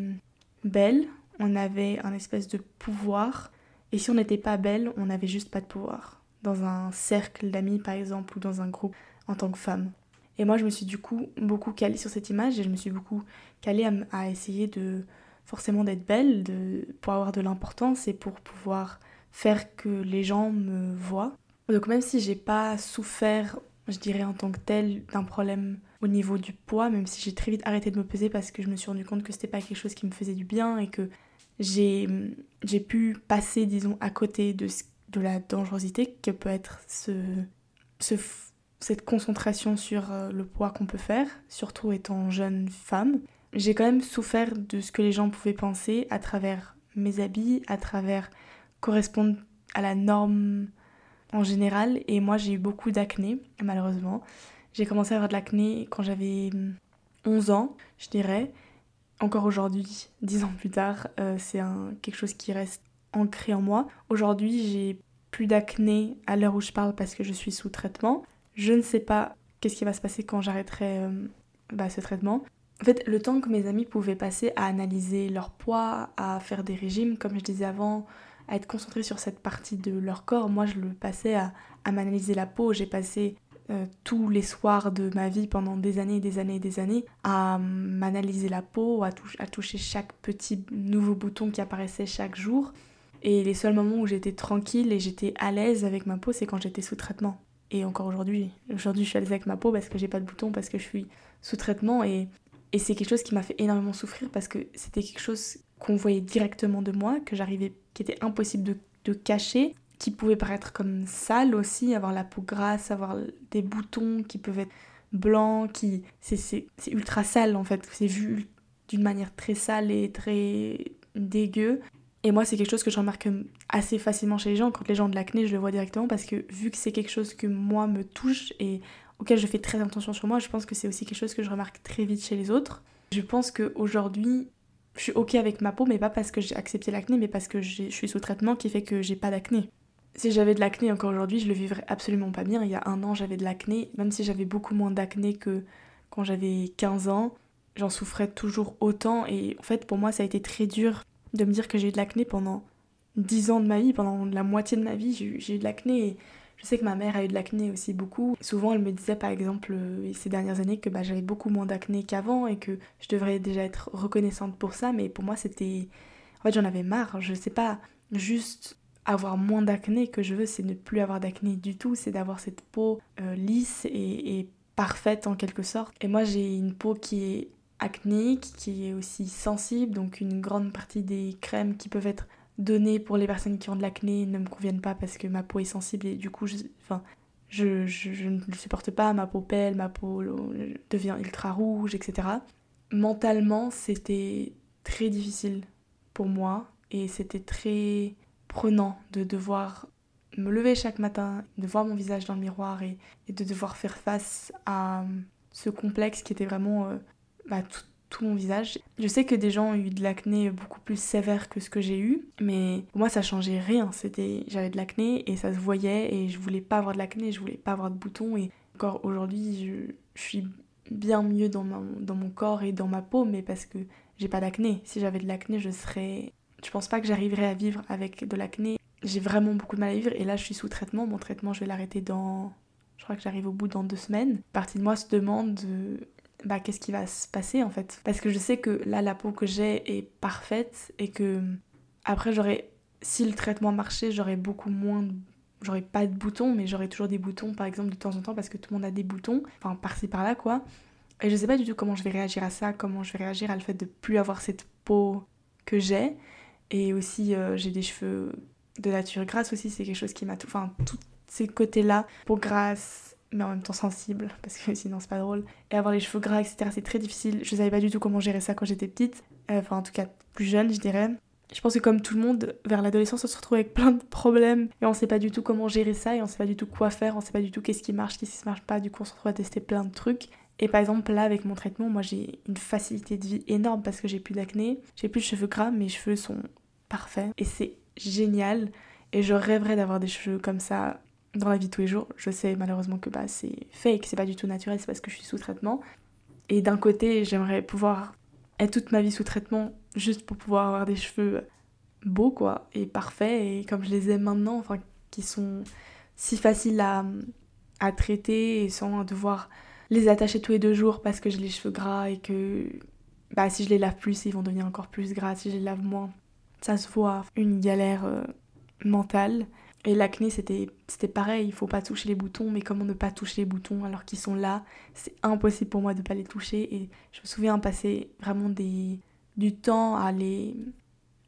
belle, on avait un espèce de pouvoir. Et si on n'était pas belle, on n'avait juste pas de pouvoir. Dans un cercle d'amis, par exemple, ou dans un groupe en tant que femme. Et moi, je me suis du coup beaucoup calée sur cette image et je me suis beaucoup calée à, essayer de forcément d'être belle, de, pour avoir de l'importance et pour pouvoir faire que les gens me voient. Donc même si j'ai pas souffert, je dirais en tant que tel, d'un problème au niveau du poids, même si j'ai très vite arrêté de me peser parce que je me suis rendu compte que c'était pas quelque chose qui me faisait du bien et que j'ai, pu passer, disons, à côté de, de la dangerosité que peut être ce, cette concentration sur euh, le poids qu'on peut faire, surtout étant jeune femme. J'ai quand même souffert de ce que les gens pouvaient penser à travers mes habits, à travers correspondre à la norme en général. Et moi, j'ai eu beaucoup d'acné, malheureusement. J'ai commencé à avoir de l'acné quand j'avais 11 ans, je dirais. Encore aujourd'hui, [laughs] 10 ans plus tard, euh, c'est quelque chose qui reste ancré en moi. Aujourd'hui, j'ai plus d'acné à l'heure où je parle parce que je suis sous traitement. Je ne sais pas qu'est-ce qui va se passer quand j'arrêterai euh, bah, ce traitement. En fait, le temps que mes amis pouvaient passer à analyser leur poids, à faire des régimes, comme je disais avant, à être concentrés sur cette partie de leur corps, moi je le passais à, à m'analyser la peau. J'ai passé euh, tous les soirs de ma vie pendant des années et des années et des années à m'analyser la peau, à, toucher chaque petit nouveau bouton qui apparaissait chaque jour. Et les seuls moments où j'étais tranquille et j'étais à l'aise avec ma peau, c'est quand j'étais sous traitement. Et encore aujourd'hui. Aujourd'hui, je suis à l'aise avec ma peau parce que j'ai pas de boutons, parce que je suis sous traitement. Et, et c'est quelque chose qui m'a fait énormément souffrir parce que c'était quelque chose qu'on voyait directement de moi, que j'arrivais, qui était impossible de, de cacher qui pouvait paraître comme sale aussi, avoir la peau grasse, avoir des boutons qui peuvent être blancs, qui c'est ultra sale en fait, c'est vu d'une manière très sale et très dégueu. Et moi, c'est quelque chose que je remarque assez facilement chez les gens. Quand les gens ont de l'acné, je le vois directement parce que vu que c'est quelque chose que moi me touche et auquel je fais très attention sur moi, je pense que c'est aussi quelque chose que je remarque très vite chez les autres. Je pense qu'aujourd'hui, je suis ok avec ma peau, mais pas parce que j'ai accepté l'acné, mais parce que je suis sous traitement qui fait que j'ai pas d'acné. Si j'avais de l'acné encore aujourd'hui, je le vivrais absolument pas bien. Il y a un an, j'avais de l'acné, même si j'avais beaucoup moins d'acné que quand j'avais 15 ans, j'en souffrais toujours autant. Et en fait, pour moi, ça a été très dur de me dire que j'ai eu de l'acné pendant 10 ans de ma vie, pendant la moitié de ma vie, j'ai eu de l'acné. Je sais que ma mère a eu de l'acné aussi beaucoup. Souvent, elle me disait par exemple euh, ces dernières années que bah, j'avais beaucoup moins d'acné qu'avant et que je devrais déjà être reconnaissante pour ça. Mais pour moi, c'était. En fait, j'en avais marre. Je sais pas juste avoir moins d'acné que je veux, c'est ne plus avoir d'acné du tout, c'est d'avoir cette peau euh, lisse et, parfaite en quelque sorte. Et moi j'ai une peau qui est acnéique, qui est aussi sensible, donc une grande partie des crèmes qui peuvent être données pour les personnes qui ont de l'acné ne me conviennent pas parce que ma peau est sensible et du coup je, enfin, je, je, ne le supporte pas, ma peau pèle, ma peau devient ultra rouge, etc. Mentalement c'était très difficile pour moi et c'était très prenant de devoir me lever chaque matin, de voir mon visage dans le miroir et, de devoir faire face à ce complexe qui était vraiment euh, bah, tout, mon visage. Je sais que des gens ont eu de l'acné beaucoup plus sévère que ce que j'ai eu, mais pour moi ça changeait rien. C'était j'avais de l'acné et ça se voyait et je voulais pas avoir de l'acné, je voulais pas avoir de boutons et encore aujourd'hui je, suis bien mieux dans mon, dans mon corps et dans ma peau, mais parce que j'ai pas d'acné. Si j'avais de l'acné, je serais. Je pense pas que j'arriverais à vivre avec de l'acné. J'ai vraiment beaucoup de mal à vivre et là je suis sous traitement. Mon traitement, je vais l'arrêter dans. Je crois que j'arrive au bout dans deux semaines. Partie de moi se demande bah, qu'est-ce qui va se passer en fait. Parce que je sais que là, la peau que j'ai est parfaite et que après, j'aurais. Si le traitement marchait, j'aurais beaucoup moins j'aurais pas de boutons, mais j'aurais toujours des boutons, par exemple, de temps en temps, parce que tout le monde a des boutons, enfin, par-ci par-là, quoi. Et je sais pas du tout comment je vais réagir à ça, comment je vais réagir à le fait de plus avoir cette peau que j'ai. Et aussi, euh, j'ai des cheveux de nature grasse aussi, c'est quelque chose qui m'a. Enfin, tous ces côtés-là, peau grasse, mais en même temps sensible, [laughs] parce que sinon c'est pas drôle. Et avoir les cheveux gras, etc., c'est très difficile. Je savais pas du tout comment gérer ça quand j'étais petite. Euh, enfin, en tout cas, plus jeune, je dirais. Je pense que comme tout le monde, vers l'adolescence, on se retrouve avec plein de problèmes et on sait pas du tout comment gérer ça et on sait pas du tout quoi faire, on sait pas du tout qu'est-ce qui marche, qu'est-ce qui marche pas. Du coup, on se retrouve à tester plein de trucs. Et par exemple, là, avec mon traitement, moi j'ai une facilité de vie énorme parce que j'ai plus d'acné, j'ai plus de cheveux gras, mes cheveux sont parfaits et c'est génial. Et je rêverais d'avoir des cheveux comme ça dans la vie de tous les jours. Je sais malheureusement que bah, c'est fake, c'est pas du tout naturel, c'est parce que je suis sous traitement. Et d'un côté, j'aimerais pouvoir être toute ma vie sous traitement juste pour pouvoir avoir des cheveux beaux, quoi, et parfaits, et comme je les aime maintenant, enfin, qui sont si faciles à, à traiter et sans devoir les attacher tous les deux jours parce que j'ai les cheveux gras et que bah, si je les lave plus, ils vont devenir encore plus gras. Si je les lave moins, ça se voit. Une galère euh, mentale. Et l'acné, c'était, pareil, il faut pas toucher les boutons, mais comment ne pas toucher les boutons alors qu'ils sont là C'est impossible pour moi de pas les toucher. Et je me souviens passer vraiment des, du temps à les,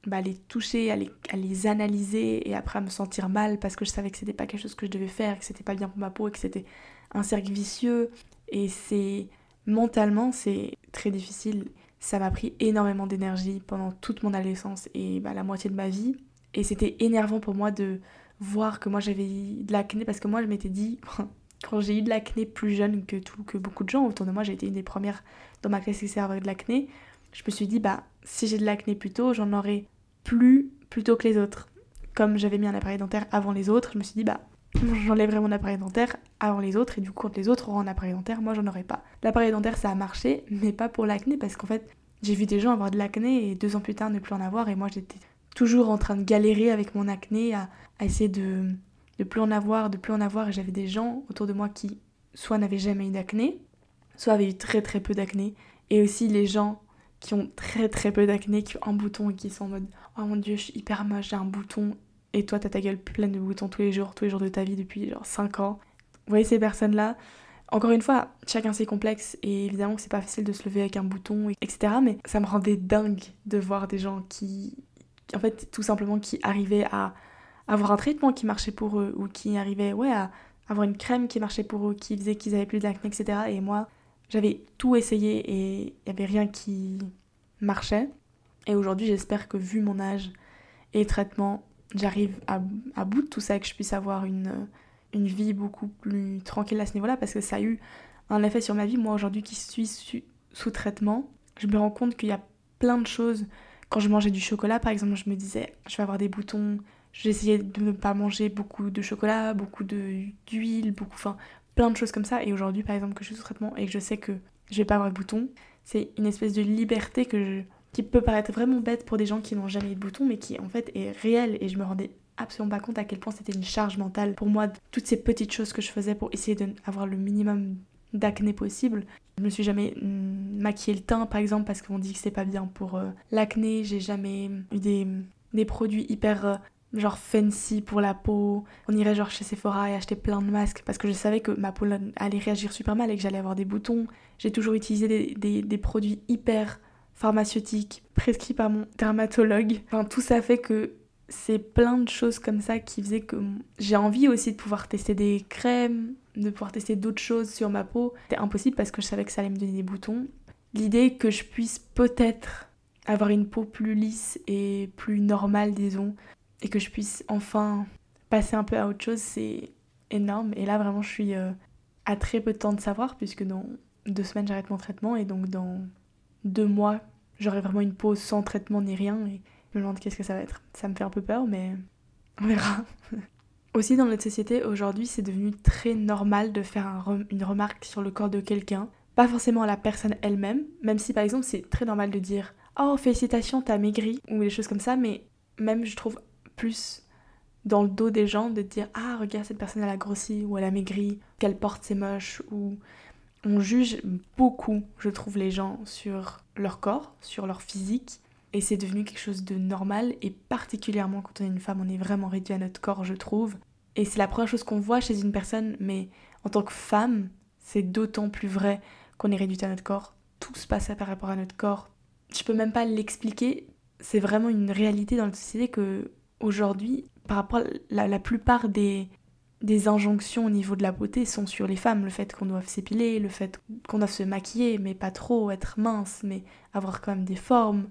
bah, les toucher, à les, à les analyser et après à me sentir mal parce que je savais que c'était pas quelque chose que je devais faire, que c'était pas bien pour ma peau et que c'était un cercle vicieux. Et c'est mentalement, c'est très difficile. Ça m'a pris énormément d'énergie pendant toute mon adolescence et bah, la moitié de ma vie. Et c'était énervant pour moi de voir que moi j'avais de l'acné parce que moi je m'étais dit, [laughs] quand j'ai eu de l'acné plus jeune que, tout, que beaucoup de gens autour de moi, j'ai été une des premières dans ma classe qui avec de l'acné, je me suis dit, bah si j'ai de l'acné plus tôt, j'en aurai plus plutôt que les autres. Comme j'avais mis un appareil dentaire avant les autres, je me suis dit, bah j'enlèverai mon appareil dentaire avant les autres et du coup quand les autres auront un appareil dentaire, moi j'en aurai pas. L'appareil dentaire ça a marché mais pas pour l'acné parce qu'en fait j'ai vu des gens avoir de l'acné et deux ans plus tard ne plus en avoir et moi j'étais toujours en train de galérer avec mon acné à, essayer de de plus en avoir, de plus en avoir et j'avais des gens autour de moi qui soit n'avaient jamais eu d'acné, soit avaient eu très très peu d'acné et aussi les gens qui ont très très peu d'acné, qui ont un bouton et qui sont en mode oh mon dieu je suis hyper moche, j'ai un bouton et toi t'as ta gueule pleine de boutons tous les jours, tous les jours de ta vie depuis genre 5 ans. Vous voyez ces personnes-là? Encore une fois, chacun ses complexes et évidemment c'est pas facile de se lever avec un bouton, etc. Mais ça me rendait dingue de voir des gens qui, en fait, tout simplement qui arrivaient à avoir un traitement qui marchait pour eux ou qui arrivaient, ouais, à avoir une crème qui marchait pour eux, qui faisait qu'ils avaient plus d'acné, etc. Et moi, j'avais tout essayé et il n'y avait rien qui marchait. Et aujourd'hui, j'espère que vu mon âge et les traitements, j'arrive à, bout de tout ça et que je puisse avoir une, une vie beaucoup plus tranquille à ce niveau-là parce que ça a eu un effet sur ma vie. Moi aujourd'hui qui suis sous traitement, je me rends compte qu'il y a plein de choses. Quand je mangeais du chocolat par exemple, je me disais je vais avoir des boutons. J'essayais de ne pas manger beaucoup de chocolat, beaucoup d'huile, beaucoup, enfin plein de choses comme ça. Et aujourd'hui par exemple que je suis sous traitement et que je sais que je vais pas avoir de boutons, c'est une espèce de liberté qui peut paraître vraiment bête pour des gens qui n'ont jamais eu de boutons, mais qui en fait est réel. Et je me rendais absolument pas compte à quel point c'était une charge mentale pour moi, toutes ces petites choses que je faisais pour essayer d'avoir le minimum d'acné possible. Je me suis jamais mm, maquillé le teint par exemple parce qu'on dit que c'est pas bien pour euh, l'acné. J'ai jamais eu des, des produits hyper euh, genre fancy pour la peau. On irait genre chez Sephora et acheter plein de masques parce que je savais que ma peau allait réagir super mal et que j'allais avoir des boutons. J'ai toujours utilisé des, des, des produits hyper pharmaceutique prescrit par mon dermatologue. Enfin, tout ça fait que c'est plein de choses comme ça qui faisaient que j'ai envie aussi de pouvoir tester des crèmes, de pouvoir tester d'autres choses sur ma peau. C'était impossible parce que je savais que ça allait me donner des boutons. L'idée que je puisse peut-être avoir une peau plus lisse et plus normale, disons, et que je puisse enfin passer un peu à autre chose, c'est énorme. Et là, vraiment, je suis euh, à très peu de temps de savoir, puisque dans deux semaines j'arrête mon traitement et donc dans deux mois j'aurai vraiment une pause sans traitement ni rien et je me demande qu'est-ce que ça va être. Ça me fait un peu peur mais on verra. [laughs] Aussi dans notre société aujourd'hui c'est devenu très normal de faire une remarque sur le corps de quelqu'un, pas forcément à la personne elle-même, même si par exemple c'est très normal de dire oh félicitations t'as maigri ou des choses comme ça mais même je trouve plus dans le dos des gens de dire ah regarde cette personne elle a grossi ou elle a maigri, qu'elle porte c'est moche ou on juge beaucoup je trouve les gens sur leur corps, sur leur physique et c'est devenu quelque chose de normal et particulièrement quand on est une femme on est vraiment réduit à notre corps je trouve et c'est la première chose qu'on voit chez une personne mais en tant que femme c'est d'autant plus vrai qu'on est réduit à notre corps tout se passe par rapport à notre corps je peux même pas l'expliquer c'est vraiment une réalité dans la société que aujourd'hui par rapport à la, plupart des, des injonctions au niveau de la beauté sont sur les femmes. Le fait qu'on doive s'épiler, le fait qu'on doive se maquiller, mais pas trop, être mince, mais avoir quand même des formes.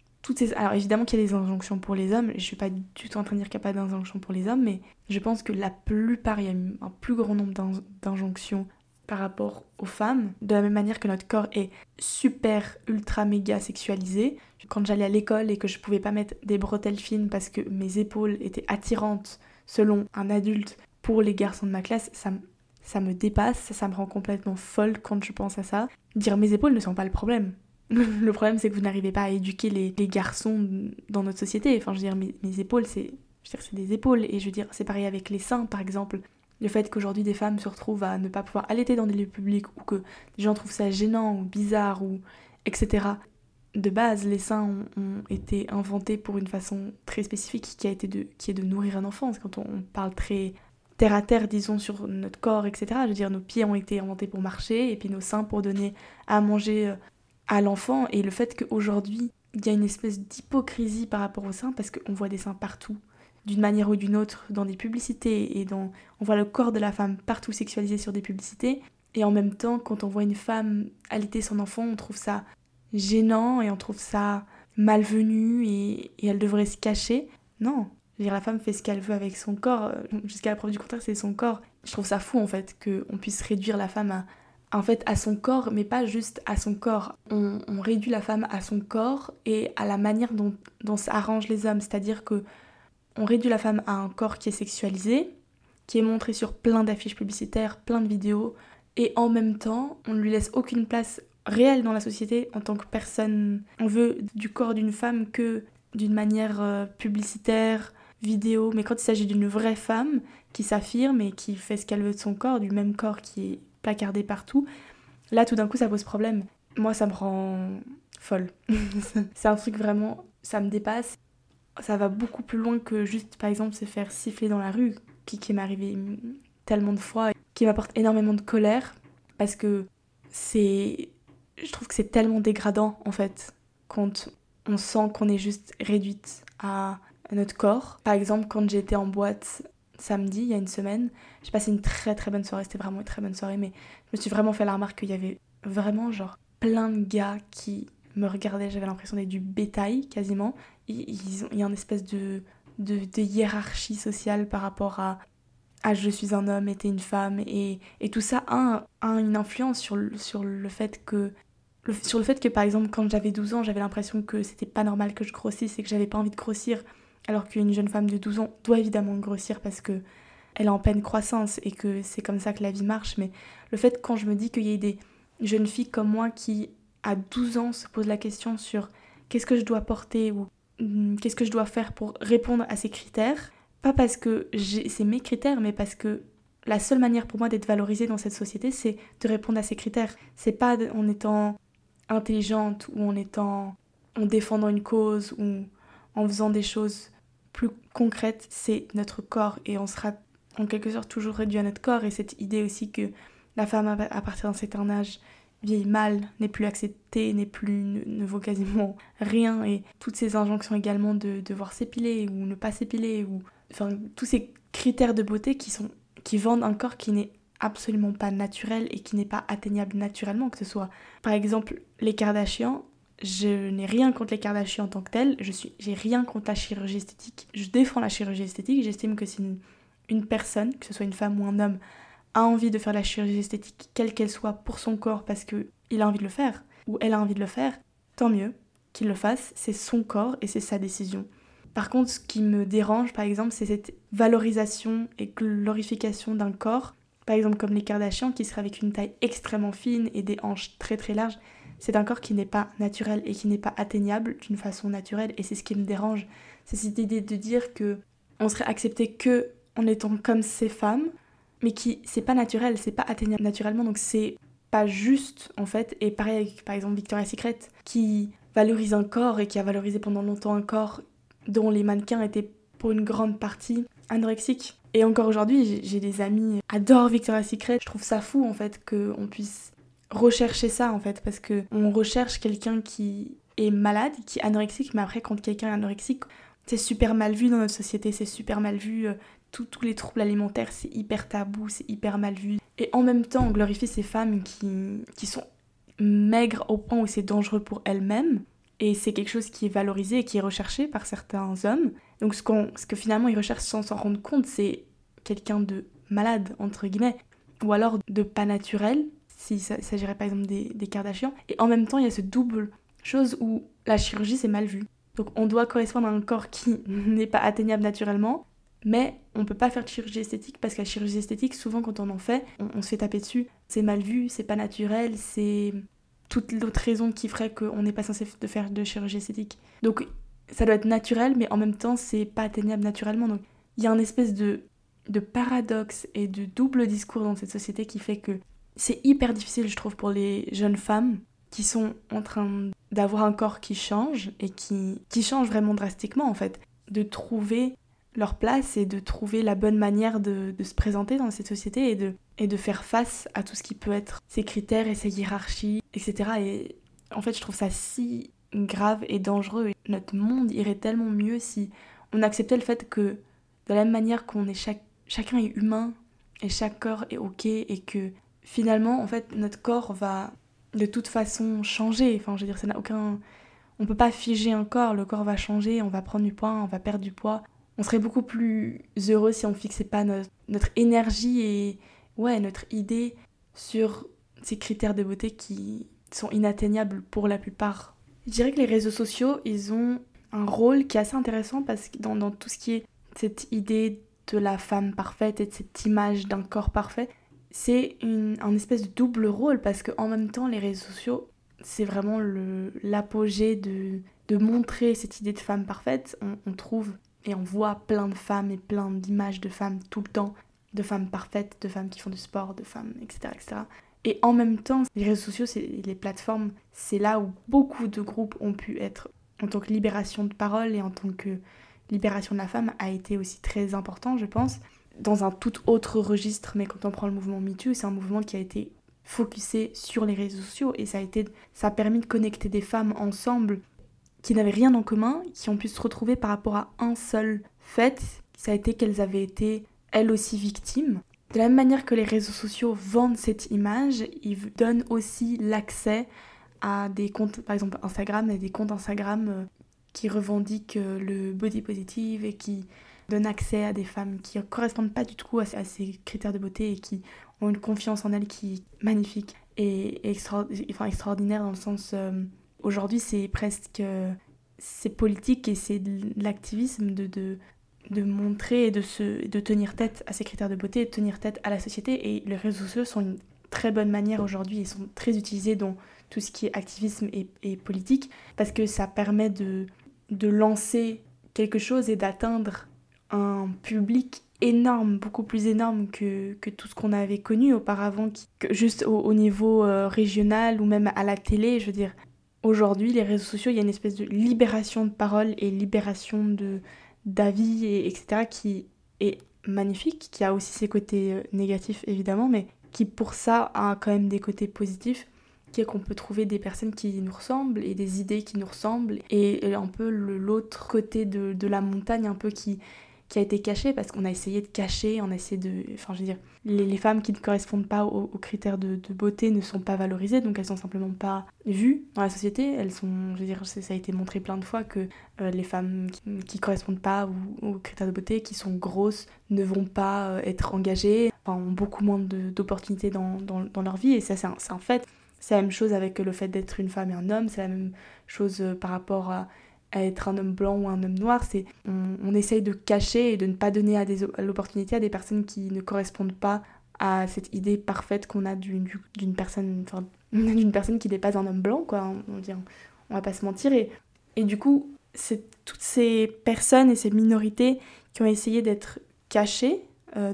Alors évidemment qu'il y a des injonctions pour les hommes, je suis pas du tout en train de dire qu'il n'y a pas d'injonctions pour les hommes, mais je pense que la plupart, il y a un plus grand nombre d'injonctions par rapport aux femmes, de la même manière que notre corps est super, ultra, méga sexualisé. Quand j'allais à l'école et que je pouvais pas mettre des bretelles fines parce que mes épaules étaient attirantes selon un adulte pour les garçons de ma classe, ça me dépasse, ça, me rend complètement folle quand je pense à ça. Dire mes épaules ne sont pas le problème. [laughs] le problème c'est que vous n'arrivez pas à éduquer les, garçons dans notre société. Enfin je veux dire mes, épaules c'est... Des épaules et je veux dire, c'est pareil avec les seins par exemple. Le fait qu'aujourd'hui des femmes se retrouvent à ne pas pouvoir allaiter dans des lieux publics ou que les gens trouvent ça gênant ou bizarre ou etc. De base, les seins ont, été inventés pour une façon très spécifique qui, a été de, est de nourrir un enfant. Quand on, parle très terre à terre, disons, sur notre corps, etc. Je veux dire, nos pieds ont été inventés pour marcher et puis nos seins pour donner à manger euh, à l'enfant. Et le fait qu'aujourd'hui, il y a une espèce d'hypocrisie par rapport aux seins parce qu'on voit des seins partout d'une manière ou d'une autre dans des publicités et dans on voit le corps de la femme partout sexualisé sur des publicités. Et en même temps quand on voit une femme allaiter son enfant on trouve ça gênant et on trouve ça malvenu et, elle devrait se cacher. Non dire la femme fait ce qu'elle veut avec son corps. Jusqu'à la preuve du contraire c'est son corps. Je trouve ça fou en fait qu'on puisse réduire la femme à en fait à son corps, mais pas juste à son corps. On, réduit la femme à son corps et à la manière dont, dont s'arrangent les hommes. C'est-à-dire que on réduit la femme à un corps qui est sexualisé, qui est montré sur plein d'affiches publicitaires, plein de vidéos, et en même temps, on ne lui laisse aucune place réelle dans la société en tant que personne. On veut du corps d'une femme que d'une manière euh, publicitaire, vidéo, mais quand il s'agit d'une vraie femme qui s'affirme et qui fait ce qu'elle veut de son corps, du même corps qui est placardé partout, là tout d'un coup ça pose problème. Moi ça me rend folle. [laughs] c'est un truc vraiment, ça me dépasse ça va beaucoup plus loin que juste, par exemple, se faire siffler dans la rue, qui, qui m'est arrivé tellement de fois, qui m'apporte énormément de colère, parce que c'est... Je trouve que c'est tellement dégradant, en fait, quand on sent qu'on est juste réduite à notre corps. Par exemple, quand j'étais en boîte samedi, il y a une semaine, j'ai passé une très très bonne soirée, c'était vraiment une très bonne soirée, mais je me suis vraiment fait la remarque qu'il y avait vraiment genre plein de gars qui me regardaient, j'avais l'impression d'être du bétail quasiment, ils ont, il y a une espèce de, de, hiérarchie sociale par rapport à, à je suis un homme et t'es une femme et, et tout ça a, a, une influence sur le, sur le fait que sur le fait que par exemple quand j'avais 12 ans j'avais l'impression que c'était pas normal que je grossisse et que j'avais pas envie de grossir alors qu'une jeune femme de 12 ans doit évidemment grossir parce que elle est en pleine croissance et que c'est comme ça que la vie marche mais le fait quand je me dis qu'il y ait des jeunes filles comme moi qui à 12 ans se posent la question sur qu'est-ce que je dois porter ou Hmm, qu'est-ce que je dois faire pour répondre à ces critères. Pas parce que c'est mes critères, mais parce que la seule manière pour moi d'être valorisée dans cette société, c'est de répondre à ces critères. C'est pas en étant intelligente ou en étant en défendant une cause ou en faisant des choses plus concrètes, c'est notre corps et on sera en quelque sorte toujours réduit à notre corps et cette idée aussi que la femme à partir d'un certain âge vieille mal, n'est plus acceptée, n'est plus, ne, vaut quasiment [laughs] rien, et toutes ces injonctions également de devoir s'épiler ou ne pas s'épiler, ou enfin tous ces critères de beauté qui sont qui vendent un corps qui n'est absolument pas naturel et qui n'est pas atteignable naturellement, que ce soit par exemple les Kardashians. Je n'ai rien contre les Kardashians en tant que telles, je suis, j'ai rien contre la chirurgie esthétique. Je défends la chirurgie esthétique, j'estime que c'est une, personne, que ce soit une femme ou un homme, a envie de faire la chirurgie esthétique, quelle qu'elle soit, pour son corps, parce que il a envie de le faire, ou elle a envie de le faire, tant mieux qu'il le fasse, c'est son corps et c'est sa décision. Par contre, ce qui me dérange, par exemple, c'est cette valorisation et glorification d'un corps, par exemple comme les Kardashians qui seraient avec une taille extrêmement fine et des hanches très très larges. C'est un corps qui n'est pas naturel et qui n'est pas atteignable d'une façon naturelle et c'est ce qui me dérange. C'est cette idée de dire que on serait accepté que en étant comme ces femmes, mais qui c'est pas naturel, c'est pas atteignable naturellement, donc c'est pas juste en fait. Et pareil avec par exemple Victoria's Secret qui valorise un corps et qui a valorisé pendant longtemps un corps dont les mannequins étaient pour une grande partie anorexiques. Et encore aujourd'hui, j'ai des amis adorent Victoria's Secret. Je trouve ça fou en fait qu'on puisse rechercher ça en fait parce que on recherche quelqu'un qui est malade, qui est anorexique, mais après quand quelqu'un est anorexique, c'est super mal vu dans notre société, c'est super mal vu. Euh, tous les troubles alimentaires, c'est hyper tabou, c'est hyper mal vu. Et en même temps, on glorifie ces femmes qui, qui sont maigres au point où c'est dangereux pour elles-mêmes. Et c'est quelque chose qui est valorisé et qui est recherché par certains hommes. Donc ce, ce que finalement ils recherchent sans s'en rendre compte, c'est quelqu'un de malade, entre guillemets, ou alors de pas naturel, s'il s'agirait par exemple des, des Kardashians. Et en même temps, il y a ce double chose où la chirurgie, c'est mal vu. Donc on doit correspondre à un corps qui [laughs] n'est pas atteignable naturellement, mais on peut pas faire de chirurgie esthétique parce que la chirurgie esthétique, souvent quand on en fait, on, se fait taper dessus. C'est mal vu, c'est pas naturel, c'est toute l'autre raison qui ferait qu'on n'est pas censé de faire de chirurgie esthétique. Donc ça doit être naturel, mais en même temps c'est pas atteignable naturellement. Donc il y a un espèce de, de paradoxe et de double discours dans cette société qui fait que c'est hyper difficile, je trouve, pour les jeunes femmes qui sont en train d'avoir un corps qui change et qui, qui change vraiment drastiquement en fait, de trouver leur place et de trouver la bonne manière de, se présenter dans cette société et de, et de faire face à tout ce qui peut être ces critères et ces hiérarchies, etc. Et en fait, je trouve ça si grave et dangereux. notre monde irait tellement mieux si on acceptait le fait que de la même manière qu'on est chaque, chacun est humain et chaque corps est ok et que finalement, en fait, notre corps va de toute façon changer. Enfin, je veux dire, ça n'a aucun... On peut pas figer un corps, le corps va changer, on va prendre du poids, on va perdre du poids on serait beaucoup plus heureux si on fixait pas notre, énergie et ouais, notre idée sur ces critères de beauté qui sont inatteignables pour la plupart. Je dirais que les réseaux sociaux, ils ont un rôle qui est assez intéressant parce que dans, tout ce qui est cette idée de la femme parfaite et de cette image d'un corps parfait, c'est un espèce de double rôle parce qu'en même temps, les réseaux sociaux, c'est vraiment l'apogée de, de montrer cette idée de femme parfaite. on trouve et on voit plein de femmes et plein d'images de femmes tout le temps, de femmes parfaites, de femmes qui font du sport, de femmes, etc. etc. Et en même temps, les réseaux sociaux, les plateformes, c'est là où beaucoup de groupes ont pu être en tant que libération de parole et en tant que libération de la femme a été aussi très important, je pense, dans un tout autre registre. Mais quand on prend le mouvement MeToo, c'est un mouvement qui a été focusé sur les réseaux sociaux et ça a, été, ça a permis de connecter des femmes ensemble qui n'avaient rien en commun, qui ont pu se retrouver par rapport à un seul fait, ça a été qu'elles avaient été elles aussi victimes. De la même manière que les réseaux sociaux vendent cette image, ils donnent aussi l'accès à des comptes, par exemple Instagram, et des comptes Instagram euh, qui revendiquent euh, le body positive et qui donnent accès à des femmes qui ne correspondent pas du tout à ces critères de beauté et qui ont une confiance en elles qui est magnifique et extraordinaire dans le sens euh, Aujourd'hui, c'est presque. C'est politique et c'est l'activisme de, de, montrer et de, se, de tenir tête à ces critères de beauté, de tenir tête à la société. Et les réseaux sociaux sont une très bonne manière aujourd'hui et sont très utilisés dans tout ce qui est activisme et, et politique parce que ça permet de, de lancer quelque chose et d'atteindre un public énorme, beaucoup plus énorme que, que tout ce qu'on avait connu auparavant, juste au, au niveau euh, régional ou même à la télé. Je veux dire, aujourd'hui, les réseaux sociaux, il y a une espèce de libération de parole et libération de d'avis, et, etc., qui est magnifique, qui a aussi ses côtés euh, négatifs évidemment, mais qui pour ça a quand même des côtés positifs, qui est qu'on peut trouver des personnes qui nous ressemblent et des idées qui nous ressemblent, et, un peu l'autre côté de, de, la montagne, un peu qui, qui a été caché parce qu'on a essayé de cacher, on a essayé de... Enfin, je veux dire, les, femmes qui ne correspondent pas aux, critères de, beauté ne sont pas valorisées, donc elles sont simplement pas vues dans la société. Elles sont, je veux dire, ça a été montré plein de fois que euh, les femmes qui, ne correspondent pas aux, critères de beauté, qui sont grosses, ne vont pas euh, être engagées, ont beaucoup moins d'opportunités dans, dans, dans, leur vie, et ça c'est un, un fait. C'est la même chose avec le fait d'être une femme et un homme, c'est la même chose euh, par rapport à, être un homme blanc ou un homme noir. C'est on, essaye de cacher et de ne pas donner à l'opportunité à des personnes qui ne correspondent pas à cette idée parfaite qu'on a d'une personne, enfin, [laughs] d'une personne qui n'est pas un homme blanc, quoi. On, on, on va pas se mentir. Et, et du coup, c'est toutes ces personnes et ces minorités qui ont essayé d'être cachées euh,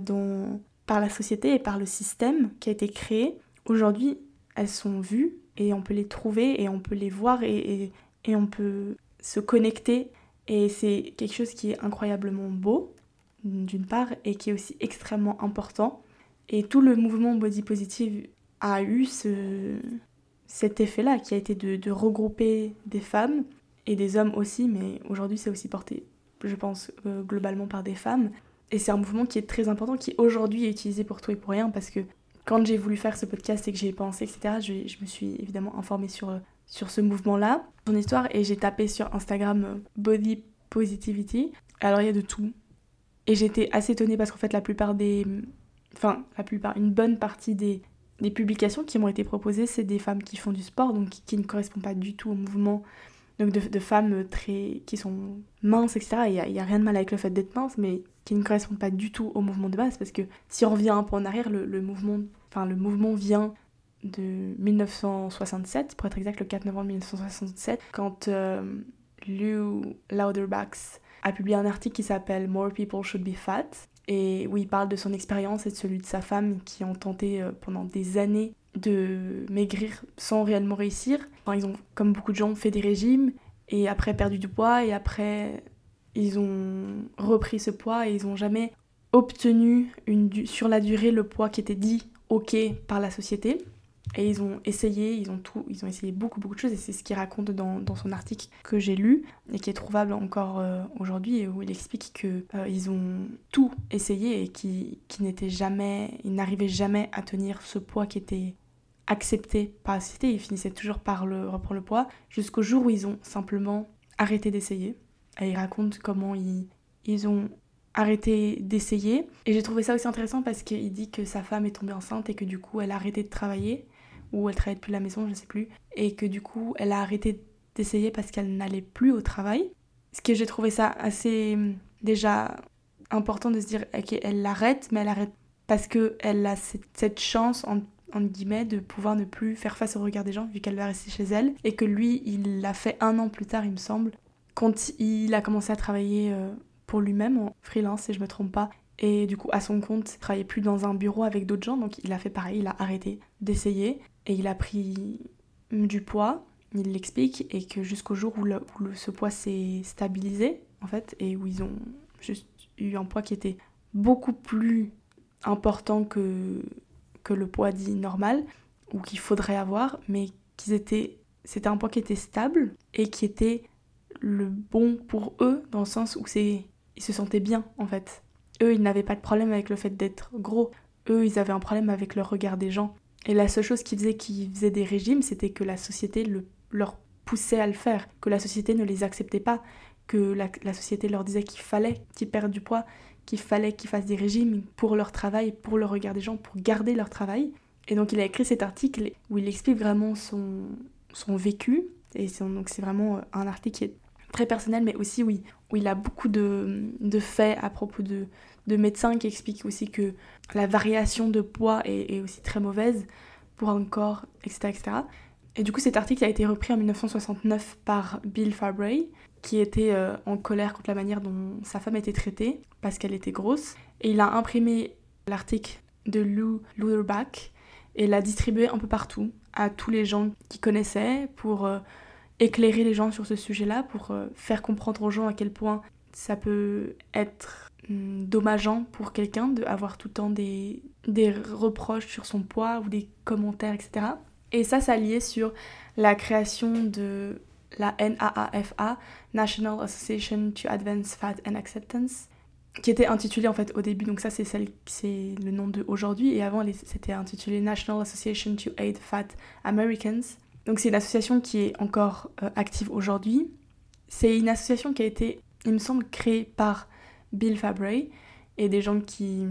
par la société et par le système qui a été créé. Aujourd'hui, elles sont vues et on peut les trouver et on peut les voir et, et, on peut se connecter. Et c'est quelque chose qui est incroyablement beau, d'une part, et qui est aussi extrêmement important. Et tout le mouvement body positive a eu ce, cet effet-là, qui a été de, de, regrouper des femmes et des hommes aussi, mais aujourd'hui c'est aussi porté, je pense, euh, globalement par des femmes. Et c'est un mouvement qui est très important, qui aujourd'hui est utilisé pour tout et pour rien, parce que quand j'ai voulu faire ce podcast et que j'ai pensé, etc., je, je, me suis évidemment informée sur, euh, sur ce mouvement-là, son histoire, et j'ai tapé sur Instagram euh, Body Positivity. Alors il y a de tout. Et j'étais assez étonnée parce qu'en fait la plupart des... Enfin, la plupart, une bonne partie des, des publications qui m'ont été proposées, c'est des femmes qui font du sport, donc qui, ne correspondent pas du tout au mouvement donc de, femmes très qui sont minces, etc. Il n'y a, rien de mal avec le fait d'être mince, mais qui ne correspondent pas du tout au mouvement de base, parce que si on revient un peu en arrière, le, mouvement, enfin, le mouvement vient de 1967, pour être exact, le 4 novembre 1967, quand euh, Lou Lauderbachs a publié un article qui s'appelle More People Should Be Fat, et où il parle de son expérience et de celui de sa femme qui ont tenté euh, pendant des années de maigrir sans réellement réussir. Enfin, ils ont, comme beaucoup de gens, fait des régimes et après perdu du poids et après ils ont repris ce poids et ils n'ont jamais obtenu une, sur la durée le poids qui était dit ok par la société. Et ils ont essayé, ils ont tout, ils ont essayé beaucoup beaucoup de choses et c'est ce qu'il raconte dans, son article que j'ai lu et qui est trouvable encore euh, aujourd'hui où il explique que euh, ils ont tout essayé et qui, n'étaient jamais, ils n'arrivaient jamais à tenir ce poids qui était accepté par la société, ils finissaient toujours par reprendre le poids, jusqu'au jour où ils ont simplement arrêté d'essayer. Et il raconte comment ils ont arrêté d'essayer. Et j'ai trouvé ça aussi intéressant parce qu'il dit que sa femme est tombée enceinte et que du coup elle a arrêté de travailler, ou elle travaillait à la maison, je sais plus, et que du coup elle a arrêté d'essayer parce qu'elle n'allait plus au travail. Ce que j'ai trouvé ça assez déjà important de se dire, ok, elle l'arrête, mais elle arrête parce qu'elle a cette, cette chance en entre guillemets, de pouvoir ne plus faire face au regard des gens vu qu'elle va rester chez elle. Et que lui, il l'a fait un an plus tard, il me semble, quand il a commencé à travailler euh, pour lui-même en freelance, si je me trompe pas. Et du coup, à son compte, il travaillait plus dans un bureau avec d'autres gens, donc il a fait pareil, il a arrêté d'essayer et il a pris du poids, il l'explique, et que jusqu'au jour où, où ce poids s'est stabilisé, en fait, et où ils ont juste eu un poids qui était beaucoup plus important que que le poids dit normal ou qu'il faudrait avoir, mais qu'ils étaient, c'était un poids qui était stable et qui était le bon pour eux dans le sens où c'est, ils se sentaient bien en fait. Eux, ils n'avaient pas de problème avec le fait d'être gros. Eux, ils avaient un problème avec le regard des gens. Et la seule chose qui faisait qu'ils faisaient des régimes, c'était que la société le, leur poussait à le faire, que la société ne les acceptait pas, que la, la société leur disait qu'il fallait qu'ils perdent du poids, qu'il fallait qu'ils fassent des régimes pour leur travail, pour le regard des gens, pour garder leur travail. Et donc il a écrit cet article où il explique vraiment son, son vécu. Et donc c'est vraiment un article qui est très personnel, mais aussi oui, où il a beaucoup de, de faits à propos de, de, médecins qui expliquent aussi que la variation de poids est, aussi très mauvaise pour un corps, etc., etc. Et du coup cet article a été repris en 1969 par Bill Fabray, qui était euh, en colère contre la manière dont sa femme était traitée parce qu'elle était grosse. Et il a imprimé l'article de Lou Lutherbach et l'a distribué un peu partout à tous les gens qui connaissaient pour euh, éclairer les gens sur ce sujet-là, pour euh, faire comprendre aux gens à quel point ça peut être dommageant pour quelqu'un d'avoir tout le temps des, des reproches sur son poids ou des commentaires, etc. Et ça, ça lié sur la création de la NAAFA, National Association to Advance Fat and Acceptance, qui était intitulée en fait au début, donc ça c'est celle c'est le nom de aujourd'hui, et avant c'était intitulé National Association to Aid Fat Americans. Donc c'est une association qui est encore euh, active aujourd'hui. C'est une association qui a été, il me semble, créée par Bill Fabray et des gens qui,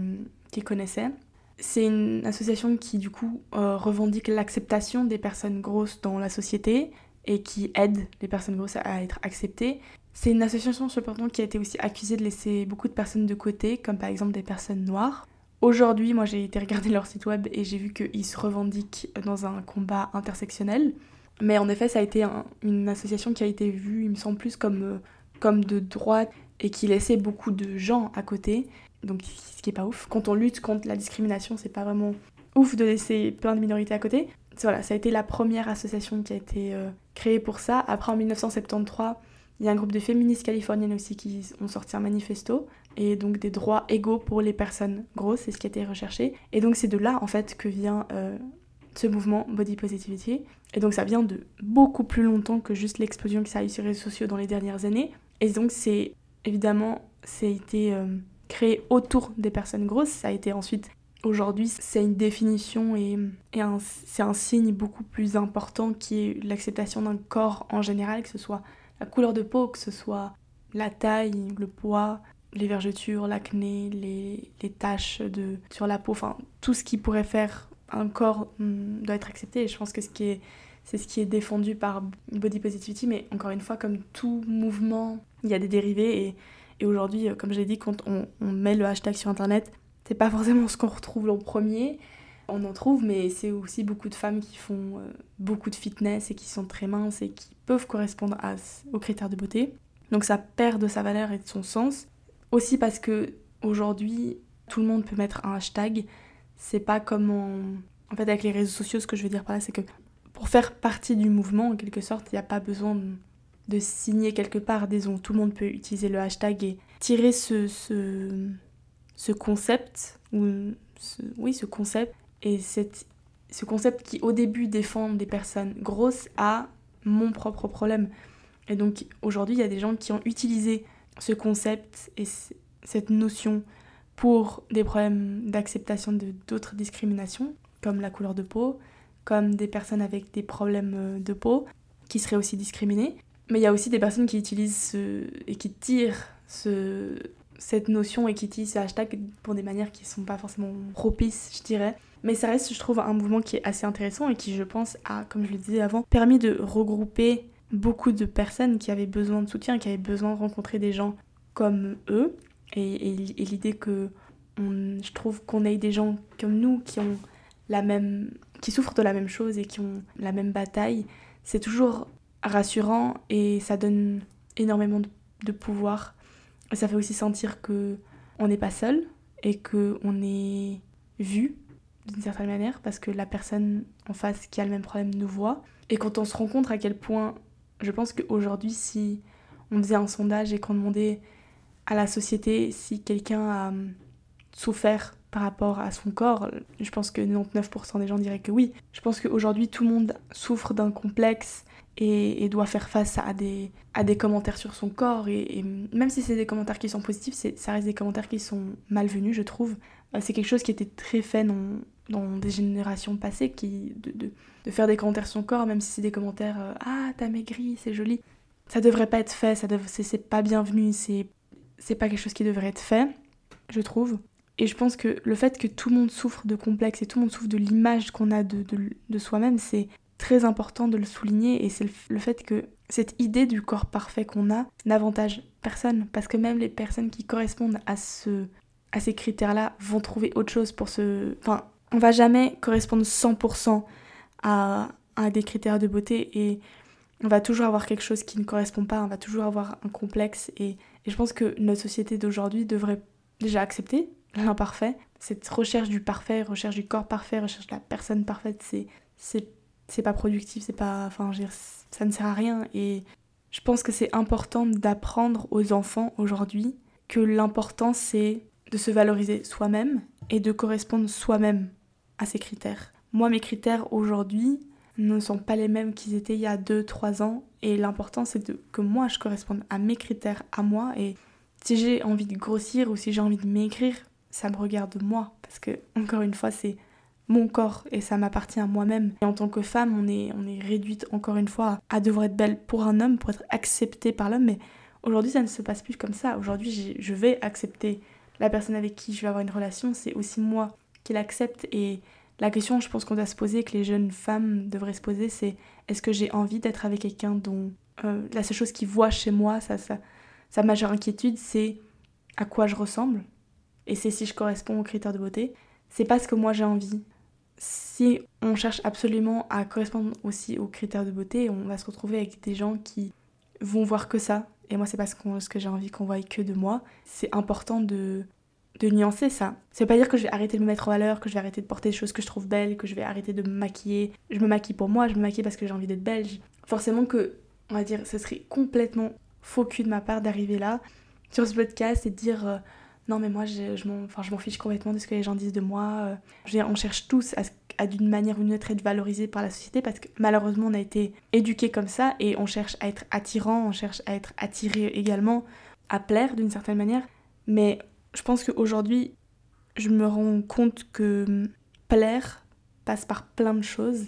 qui connaissaient. c'est une association qui du coup euh, revendique l'acceptation des personnes grosses dans la société et qui aide les personnes grosses à être acceptées. C'est une association cependant qui a été aussi accusée de laisser beaucoup de personnes de côté, comme par exemple des personnes noires. Aujourd'hui, moi j'ai été regarder leur site web et j'ai vu qu'ils se revendiquent dans un combat intersectionnel. Mais en effet, ça a été une association qui a été vue, il me semble, plus comme, euh, comme de droite et qui laissait beaucoup de gens à côté. Donc, ce qui est pas ouf. Quand on lutte contre la discrimination, c'est pas vraiment ouf de laisser plein de minorités à côté. Voilà, ça a été la première association qui a été euh, créée pour ça. Après, en 1973, il y a un groupe de féministes californiennes aussi qui ont sorti un manifesto et donc des droits égaux pour les personnes grosses, c'est ce qui a été recherché. Et donc c'est de là en fait que vient euh, ce mouvement Body Positivity. Et donc ça vient de beaucoup plus longtemps que juste l'explosion qui s'est a eu sur les réseaux sociaux dans les dernières années. Et donc c'est évidemment, ça a été euh, créé autour des personnes grosses. Ça a été ensuite, aujourd'hui, c'est une définition et, c'est un signe beaucoup plus important qui est l'acceptation d'un corps en général, que ce soit la couleur de peau, que ce soit la taille, le poids, les vergetures, l'acné, les, taches de, sur la peau, enfin tout ce qui pourrait faire un corps hmm, doit être accepté. Et je pense que c'est ce qui est défendu par Body Positivity. Mais encore une fois, comme tout mouvement, il y a des dérivés. Et, aujourd'hui, euh, comme j'ai dit, quand on, met le hashtag sur Internet, c'est pas forcément ce qu'on retrouve en premier. On en trouve, mais c'est aussi beaucoup de femmes qui font euh, beaucoup de fitness et qui sont très minces et qui peuvent correspondre aux critères de beauté. Donc ça perd de sa valeur et de son sens. Aussi parce que aujourd'hui, tout le monde peut mettre un hashtag c'est pas comme en... fait avec les réseaux sociaux ce que je veux dire par là c'est que pour faire partie du mouvement en quelque sorte il n'y a pas besoin de, signer quelque part disons tout le monde peut utiliser le hashtag et tirer ce, ce, ce concept ou oui ce concept et cette, ce concept qui au début défend des personnes grosses à mon propre problème et donc aujourd'hui il y a des gens qui ont utilisé ce concept et cette notion pour des problèmes d'acceptation de d'autres discriminations, comme la couleur de peau, comme des personnes avec des problèmes euh, de peau qui seraient aussi discriminées. Mais il y a aussi des personnes qui utilisent ce, et qui tirent ce, cette notion et qui utilisent ce hashtag pour des manières qui ne sont pas forcément propices, je dirais. Mais ça reste, je trouve, un mouvement qui est assez intéressant et qui, je pense, a, comme je le disais avant, permis de regrouper beaucoup de personnes qui avaient besoin de soutien, qui avaient besoin de rencontrer des gens comme eux et, l'idée que je trouve qu'on ait des gens comme nous qui ont la même qui souffrent de la même chose et qui ont la même bataille, c'est toujours rassurant et ça donne énormément de, pouvoir. Ça fait aussi sentir que on n'est pas seul et que on est vu d'une certaine manière parce que la personne en face qui a le même problème nous voit. Et quand on se rend compte à quel point, je pense qu'aujourd'hui, si on faisait un sondage et qu'on demandait à la société si quelqu'un a hum, souffert par rapport à son corps. Je pense que 99% des gens diraient que oui. Je pense qu'aujourd'hui, tout le monde souffre d'un complexe et, doit faire face à des, à des commentaires sur son corps. Et, même si c'est des commentaires qui sont positifs, ça reste des commentaires qui sont malvenus, je trouve. Euh, c'est quelque chose qui était très fait dans, dans des générations passées, qui, de, de, de, faire des commentaires sur son corps, même si c'est des commentaires euh, Ah, t'as maigri, c'est joli ». Ça devrait pas être fait, ça c'est pas bienvenu, c'est pas quelque chose qui devrait être fait, je trouve. Et je pense que le fait que tout le monde souffre de complexes et tout le monde souffre de l'image qu'on a de, de, soi-même, c'est très important de le souligner. Et c'est le, fait que cette idée du corps parfait qu'on a n'avantage personne. Parce que même les personnes qui correspondent à, ce, à ces critères-là vont trouver autre chose pour se... Enfin, on va jamais correspondre 100% à, à des critères de beauté. Et on va toujours avoir quelque chose qui ne correspond pas, on va toujours avoir un complexe et, je pense que notre société d'aujourd'hui devrait déjà accepter l'imparfait. Cette recherche du parfait, recherche du corps parfait, recherche de la personne parfaite, c'est c'est pas productif, c'est pas enfin ça ne sert à rien et je pense que c'est important d'apprendre aux enfants aujourd'hui que l'important c'est de se valoriser soi-même et de correspondre soi-même à ces critères. Moi mes critères aujourd'hui, ne sont pas les mêmes qu'ils étaient il y a 2-3 ans. Et l'important, c'est que moi, je corresponde à mes critères, à moi. Et si j'ai envie de grossir ou si j'ai envie de maigrir, ça me regarde moi. Parce que, encore une fois, c'est mon corps et ça m'appartient à moi-même. Et en tant que femme, on est, on est réduite, encore une fois, à devoir être belle pour un homme, pour être acceptée par l'homme. Mais aujourd'hui, ça ne se passe plus comme ça. Aujourd'hui, je vais accepter la personne avec qui je vais avoir une relation. C'est aussi moi qu'il accepte. Et la question, je pense qu'on doit se poser, que les jeunes femmes devraient se poser, c'est est-ce que j'ai envie d'être avec quelqu'un dont euh, la seule chose qu'il voit chez moi, ça, ça, sa majeure inquiétude, c'est à quoi je ressemble et c'est si je corresponds aux critères de beauté. C'est pas ce que moi j'ai envie. Si on cherche absolument à correspondre aussi aux critères de beauté, on va se retrouver avec des gens qui vont voir que ça. Et moi, c'est pas ce, ce que j'ai envie qu'on voie que de moi. C'est important de, de nuancer ça. Ça veut pas dire que je vais arrêter de me mettre en valeur, que je vais arrêter de porter des choses que je trouve belles, que je vais arrêter de me maquiller. Je me maquille pour moi, je me maquille parce que j'ai envie d'être belle. Forcément que, on va dire, ce serait complètement faux cul de ma part d'arriver là sur ce podcast et de dire euh, non mais moi je, je m'en fiche complètement de ce que les gens disent de moi. Euh. on cherche tous à, à d'une manière ou d'une autre être valorisé par la société parce que malheureusement on a été éduqués comme ça et on cherche à être attirant, on cherche à être attiré également, à plaire d'une certaine manière. Mais je pense qu'aujourd'hui je me rends compte que hum, plaire passe par plein de choses.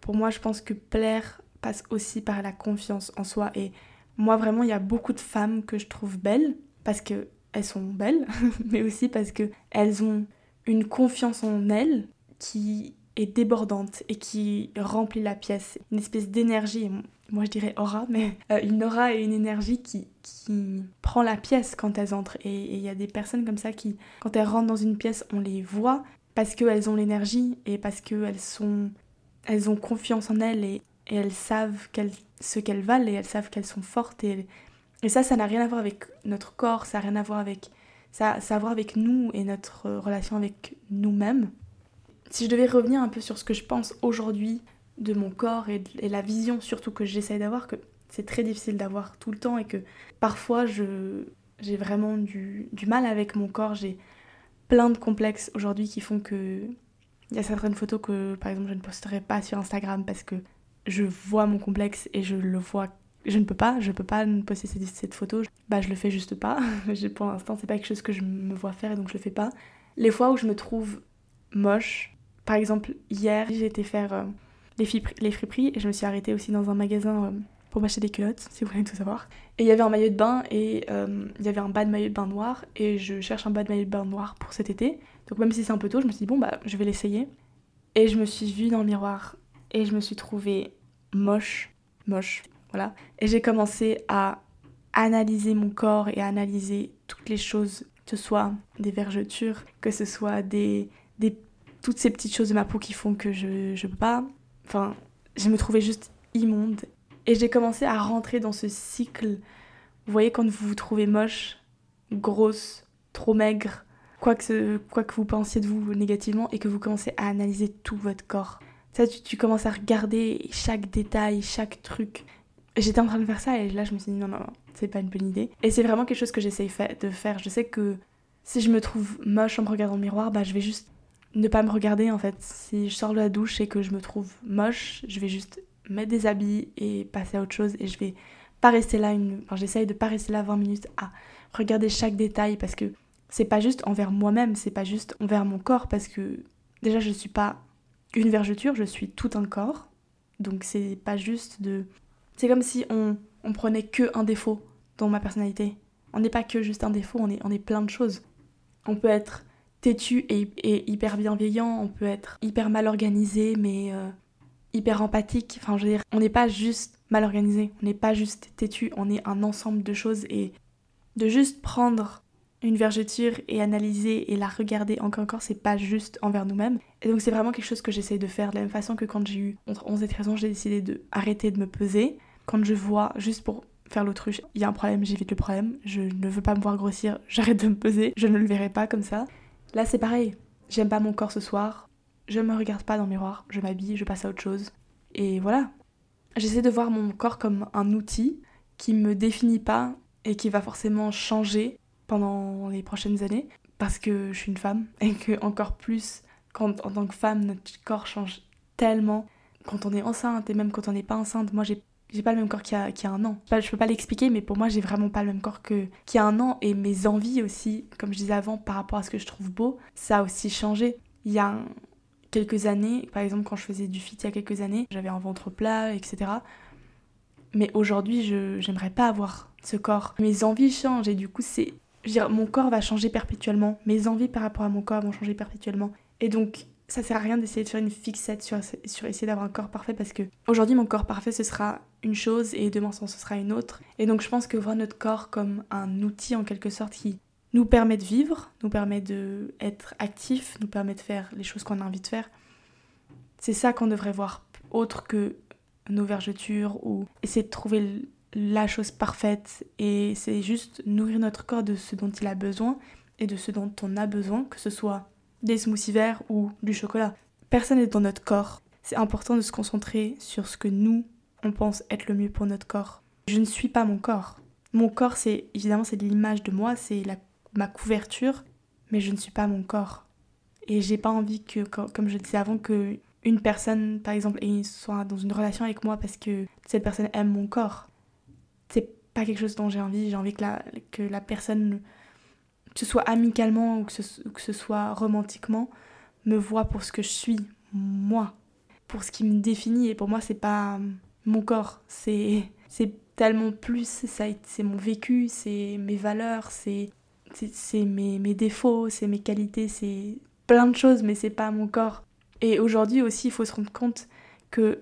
Pour moi je pense que plaire passe aussi par la confiance en soi et moi, vraiment, il y a beaucoup de femmes que je trouve belles parce que elles sont belles, [laughs] mais aussi parce que elles ont une confiance en elles qui est débordante et qui remplit la pièce. Une espèce d'énergie, moi je dirais aura, mais euh, une aura et une énergie qui, qui prend la pièce quand elles entrent. Et il y a des personnes comme ça qui, quand elles rentrent dans une pièce, on les voit parce qu'elles ont l'énergie et parce qu'elles sont... Elles ont confiance en elles et, et elles savent ce qu'elles valent et elles savent qu'elles sont fortes. Et, et ça, ça n'a rien à voir avec notre corps, ça n'a rien à voir avec... Ça, ça a à voir avec nous et notre relation avec nous-mêmes. Si je devais revenir un peu sur ce que je pense aujourd'hui de mon corps et, et la vision surtout que j'essaye d'avoir, que c'est très difficile d'avoir tout le temps et que parfois je, j'ai vraiment du, du mal avec mon corps, j'ai plein de complexes aujourd'hui qui font que il y a certaines photos que par exemple je ne posterai pas sur Instagram parce que je vois mon complexe et je le vois je ne peux pas, je peux pas poster cette, cette photo, bah je le fais juste pas. [laughs] pour l'instant, c'est pas quelque chose que je me vois faire et donc je le fais pas. Les fois où je me trouve moche, par exemple, hier, j'ai été faire euh, les, les friperies et je me suis arrêtée aussi dans un magasin euh, pour m'acheter des culottes, si vous voulez tout savoir. Et il y avait un maillot de bain et euh, il y avait un bas de maillot de bain noir et je cherche un bas de maillot de bain noir pour cet été. Donc même si c'est un peu tôt, je me suis dit bon bah je vais l'essayer. Et je me suis vue dans le miroir et je me suis trouvée moche, moche, Et j'ai commencé à analyser mon corps et à analyser toutes les choses, que ce soit des vergetures, que ce soit des toutes ces petites choses de ma peau qui font que je, je peux pas. Enfin, je me trouvais juste immonde. Et j'ai commencé à rentrer dans ce cycle. Vous voyez, quand vous vous trouvez moche, grosse, trop maigre, quoi que, quoi que vous pensiez de vous négativement, et que vous commencez à analyser tout votre corps. Ça, tu, commences à regarder chaque détail, chaque truc. J'étais en train de faire ça et là, je me suis dit non, non, non, c'est pas une bonne idée. Et c'est vraiment quelque chose que j'essaye de faire. Je sais que si je me trouve moche en me regardant le miroir, bah, je vais juste ne pas me regarder en fait. Si je sors de la douche et que je me trouve moche, je vais juste mettre des habits et passer à autre chose et je vais pas rester là une enfin j'essaye de pas rester là 20 minutes à regarder chaque détail parce que c'est pas juste envers moi-même, c'est pas juste envers mon corps parce que déjà je suis pas une vergeture, je suis tout un corps. Donc c'est pas juste de. C'est comme si on, prenait que un défaut dans ma personnalité. On n'est pas que juste un défaut, on est, on est plein de choses. On peut être têtu et, hyper bienveillant, on peut être hyper mal organisé mais euh, hyper empathique. Enfin, je veux dire, on n'est pas juste mal organisé, on n'est pas juste têtu, on est un ensemble de choses et de juste prendre une vergeture et analyser et la regarder encore encore, c'est pas juste envers nous-mêmes. Et donc c'est vraiment quelque chose que j'essaye de faire de la même façon que quand j'ai eu entre 11 et 13 ans, j'ai décidé de arrêter de me peser. Quand je vois, juste pour faire l'autruche, il y a un problème, j'évite le problème, je ne veux pas me voir grossir, [laughs] j'arrête de me peser, je ne le verrai pas comme ça. Là c'est pareil, j'aime pas mon corps ce soir, je me regarde pas dans le miroir, je m'habille, je passe à autre chose. Et voilà. J'essaie de voir mon corps comme un outil qui me définit pas et qui va forcément changer pendant les prochaines années parce que je suis une femme [laughs] et que encore plus quand en tant que femme notre corps change tellement quand on est enceinte et même quand on n'est pas enceinte moi j'ai j'ai pas le même corps qu'il y a, un an. Je peux pas l'expliquer, mais pour moi, j'ai vraiment pas le même corps qu'il y a un an. Et mes envies aussi, comme je disais avant, par rapport à ce que je trouve beau, ça a aussi changé. Il y a quelques années, par exemple, quand je faisais du fit il y a quelques années, j'avais un ventre plat, etc. Mais aujourd'hui, je j'aimerais pas avoir ce corps. Mes envies changent et du coup, c'est je veux dire, mon corps va changer perpétuellement, mes envies par rapport à mon corps vont changer perpétuellement. Et donc, ça sert à rien d'essayer de faire une fixette sur, sur essayer d'avoir un corps parfait parce que aujourd'hui mon corps parfait ce sera une chose et demain ce sera une autre. Et donc je pense que voir notre corps comme un outil en quelque sorte qui nous permet de vivre, nous permet d'être actif, nous permet de faire les choses qu'on a envie de faire, c'est ça qu'on devrait voir autre que nos vergetures ou essayer de trouver la chose parfaite et c'est juste nourrir notre corps de ce dont il a besoin et de ce dont on a besoin, que ce soit des smoothies verts ou du chocolat. Personne n'est dans notre corps. C'est important de se concentrer sur ce que nous, on pense être le mieux pour notre corps. Je ne suis pas mon corps. Mon corps, c'est évidemment c'est l'image de moi, c'est ma couverture, mais je ne suis pas mon corps. Et j'ai pas envie que, comme je disais avant, que une personne, par exemple, soit dans une relation avec moi parce que cette personne aime mon corps. C'est pas quelque chose dont j'ai envie. J'ai envie que la, que la personne que ce soit amicalement ou que ce, soit romantiquement, me voit pour ce que je suis, moi, pour ce qui me définit. Et pour moi, c'est pas mon corps, c'est tellement plus, c'est mon vécu, c'est mes valeurs, c'est mes, mes défauts, c'est mes qualités, c'est plein de choses, mais c'est pas mon corps. Et aujourd'hui aussi, il faut se rendre compte que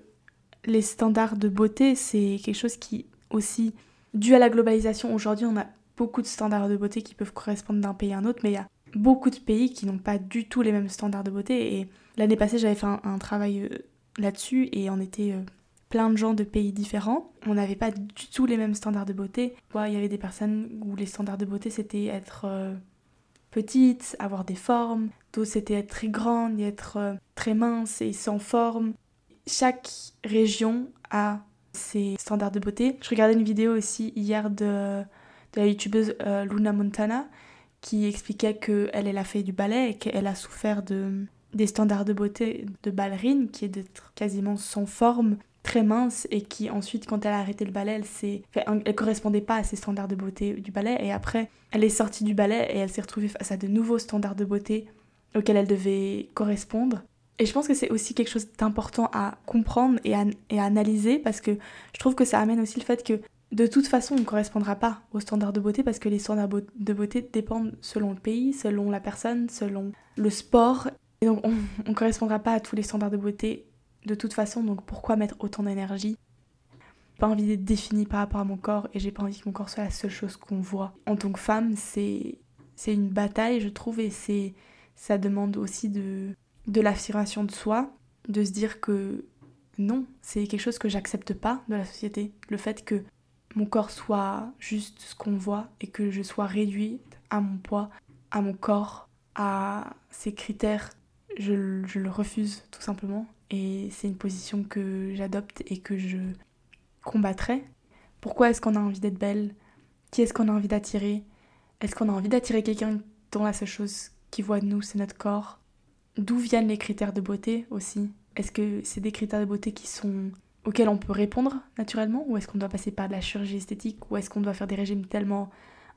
les standards de beauté, c'est quelque chose qui aussi, dû à la globalisation, aujourd'hui on a beaucoup de standards de beauté qui peuvent correspondre d'un pays à un autre, mais il y a beaucoup de pays qui n'ont pas du tout les mêmes standards de beauté. Et l'année passée, j'avais fait un, travail euh, là-dessus et on était euh, plein de gens de pays différents. On n'avait pas du tout les mêmes standards de beauté. Il y avait des personnes où les standards de beauté c'était être euh, petite, avoir des formes. D'autres c'était être très grande être très mince et sans forme. Chaque région a ses standards de beauté. Je regardais une vidéo aussi hier de de la youtubeuse euh, Luna Montana qui expliquait qu'elle, elle a fait du ballet et qu'elle a souffert de, des standards de beauté de ballerine, qui est d'être quasiment sans forme, très mince, et qui ensuite, quand elle a arrêté le ballet, elle, s'est, elle correspondait pas à ces standards de beauté du ballet, et après, elle est sortie du ballet et elle s'est retrouvée face à de nouveaux standards de beauté auxquels elle devait correspondre. Et je pense que c'est aussi quelque chose d'important à comprendre et à, et à analyser parce que je trouve que ça amène aussi le fait que de toute façon, on ne correspondra pas aux standards de beauté parce que les standards de beauté dépendent selon le pays, selon la personne, selon le sport. Et donc, on [laughs] ne correspondra pas à tous les standards de beauté de toute façon, donc pourquoi mettre autant d'énergie? Pas envie d'être définie par rapport à mon corps et j'ai pas envie que mon corps soit la seule chose qu'on voit. En tant que femme, c'est une bataille, je trouve, et ça demande aussi de, de l'affirmation de soi, de se dire que non, c'est quelque chose que j'accepte pas de la société. Le fait que mon corps soit juste ce qu'on voit et que je sois réduite à mon poids, à mon corps, à ces critères, je, le refuse tout simplement. Et c'est une position que j'adopte et que je combattrai. Pourquoi est-ce qu'on a envie d'être belle? Qui est-ce qu'on a envie d'attirer? Est-ce qu'on a envie d'attirer quelqu'un dont la seule chose qui voit de nous, c'est notre corps? D'où viennent les critères de beauté aussi? Est-ce que c'est des critères de beauté qui sont auxquels on peut répondre naturellement Ou est-ce qu'on doit passer par de la chirurgie esthétique Ou est-ce qu'on doit faire des régimes tellement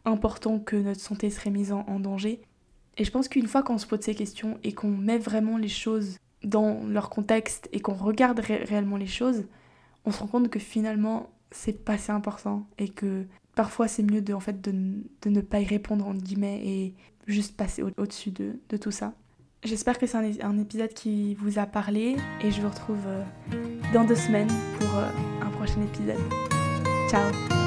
importants que notre santé serait mise en, danger? Et je pense qu'une fois qu'on se pose ces questions et qu'on met vraiment les choses dans leur contexte et qu'on regarde réellement les choses, on se rend compte que finalement c'est pas si important et que parfois c'est mieux de, en fait, de, ne pas y répondre entre guillemets et juste passer au-dessus de, de tout ça. J'espère que c'est un, épisode qui vous a parlé et je vous retrouve euh, dans deux semaines pour euh, un prochain épisode. Ciao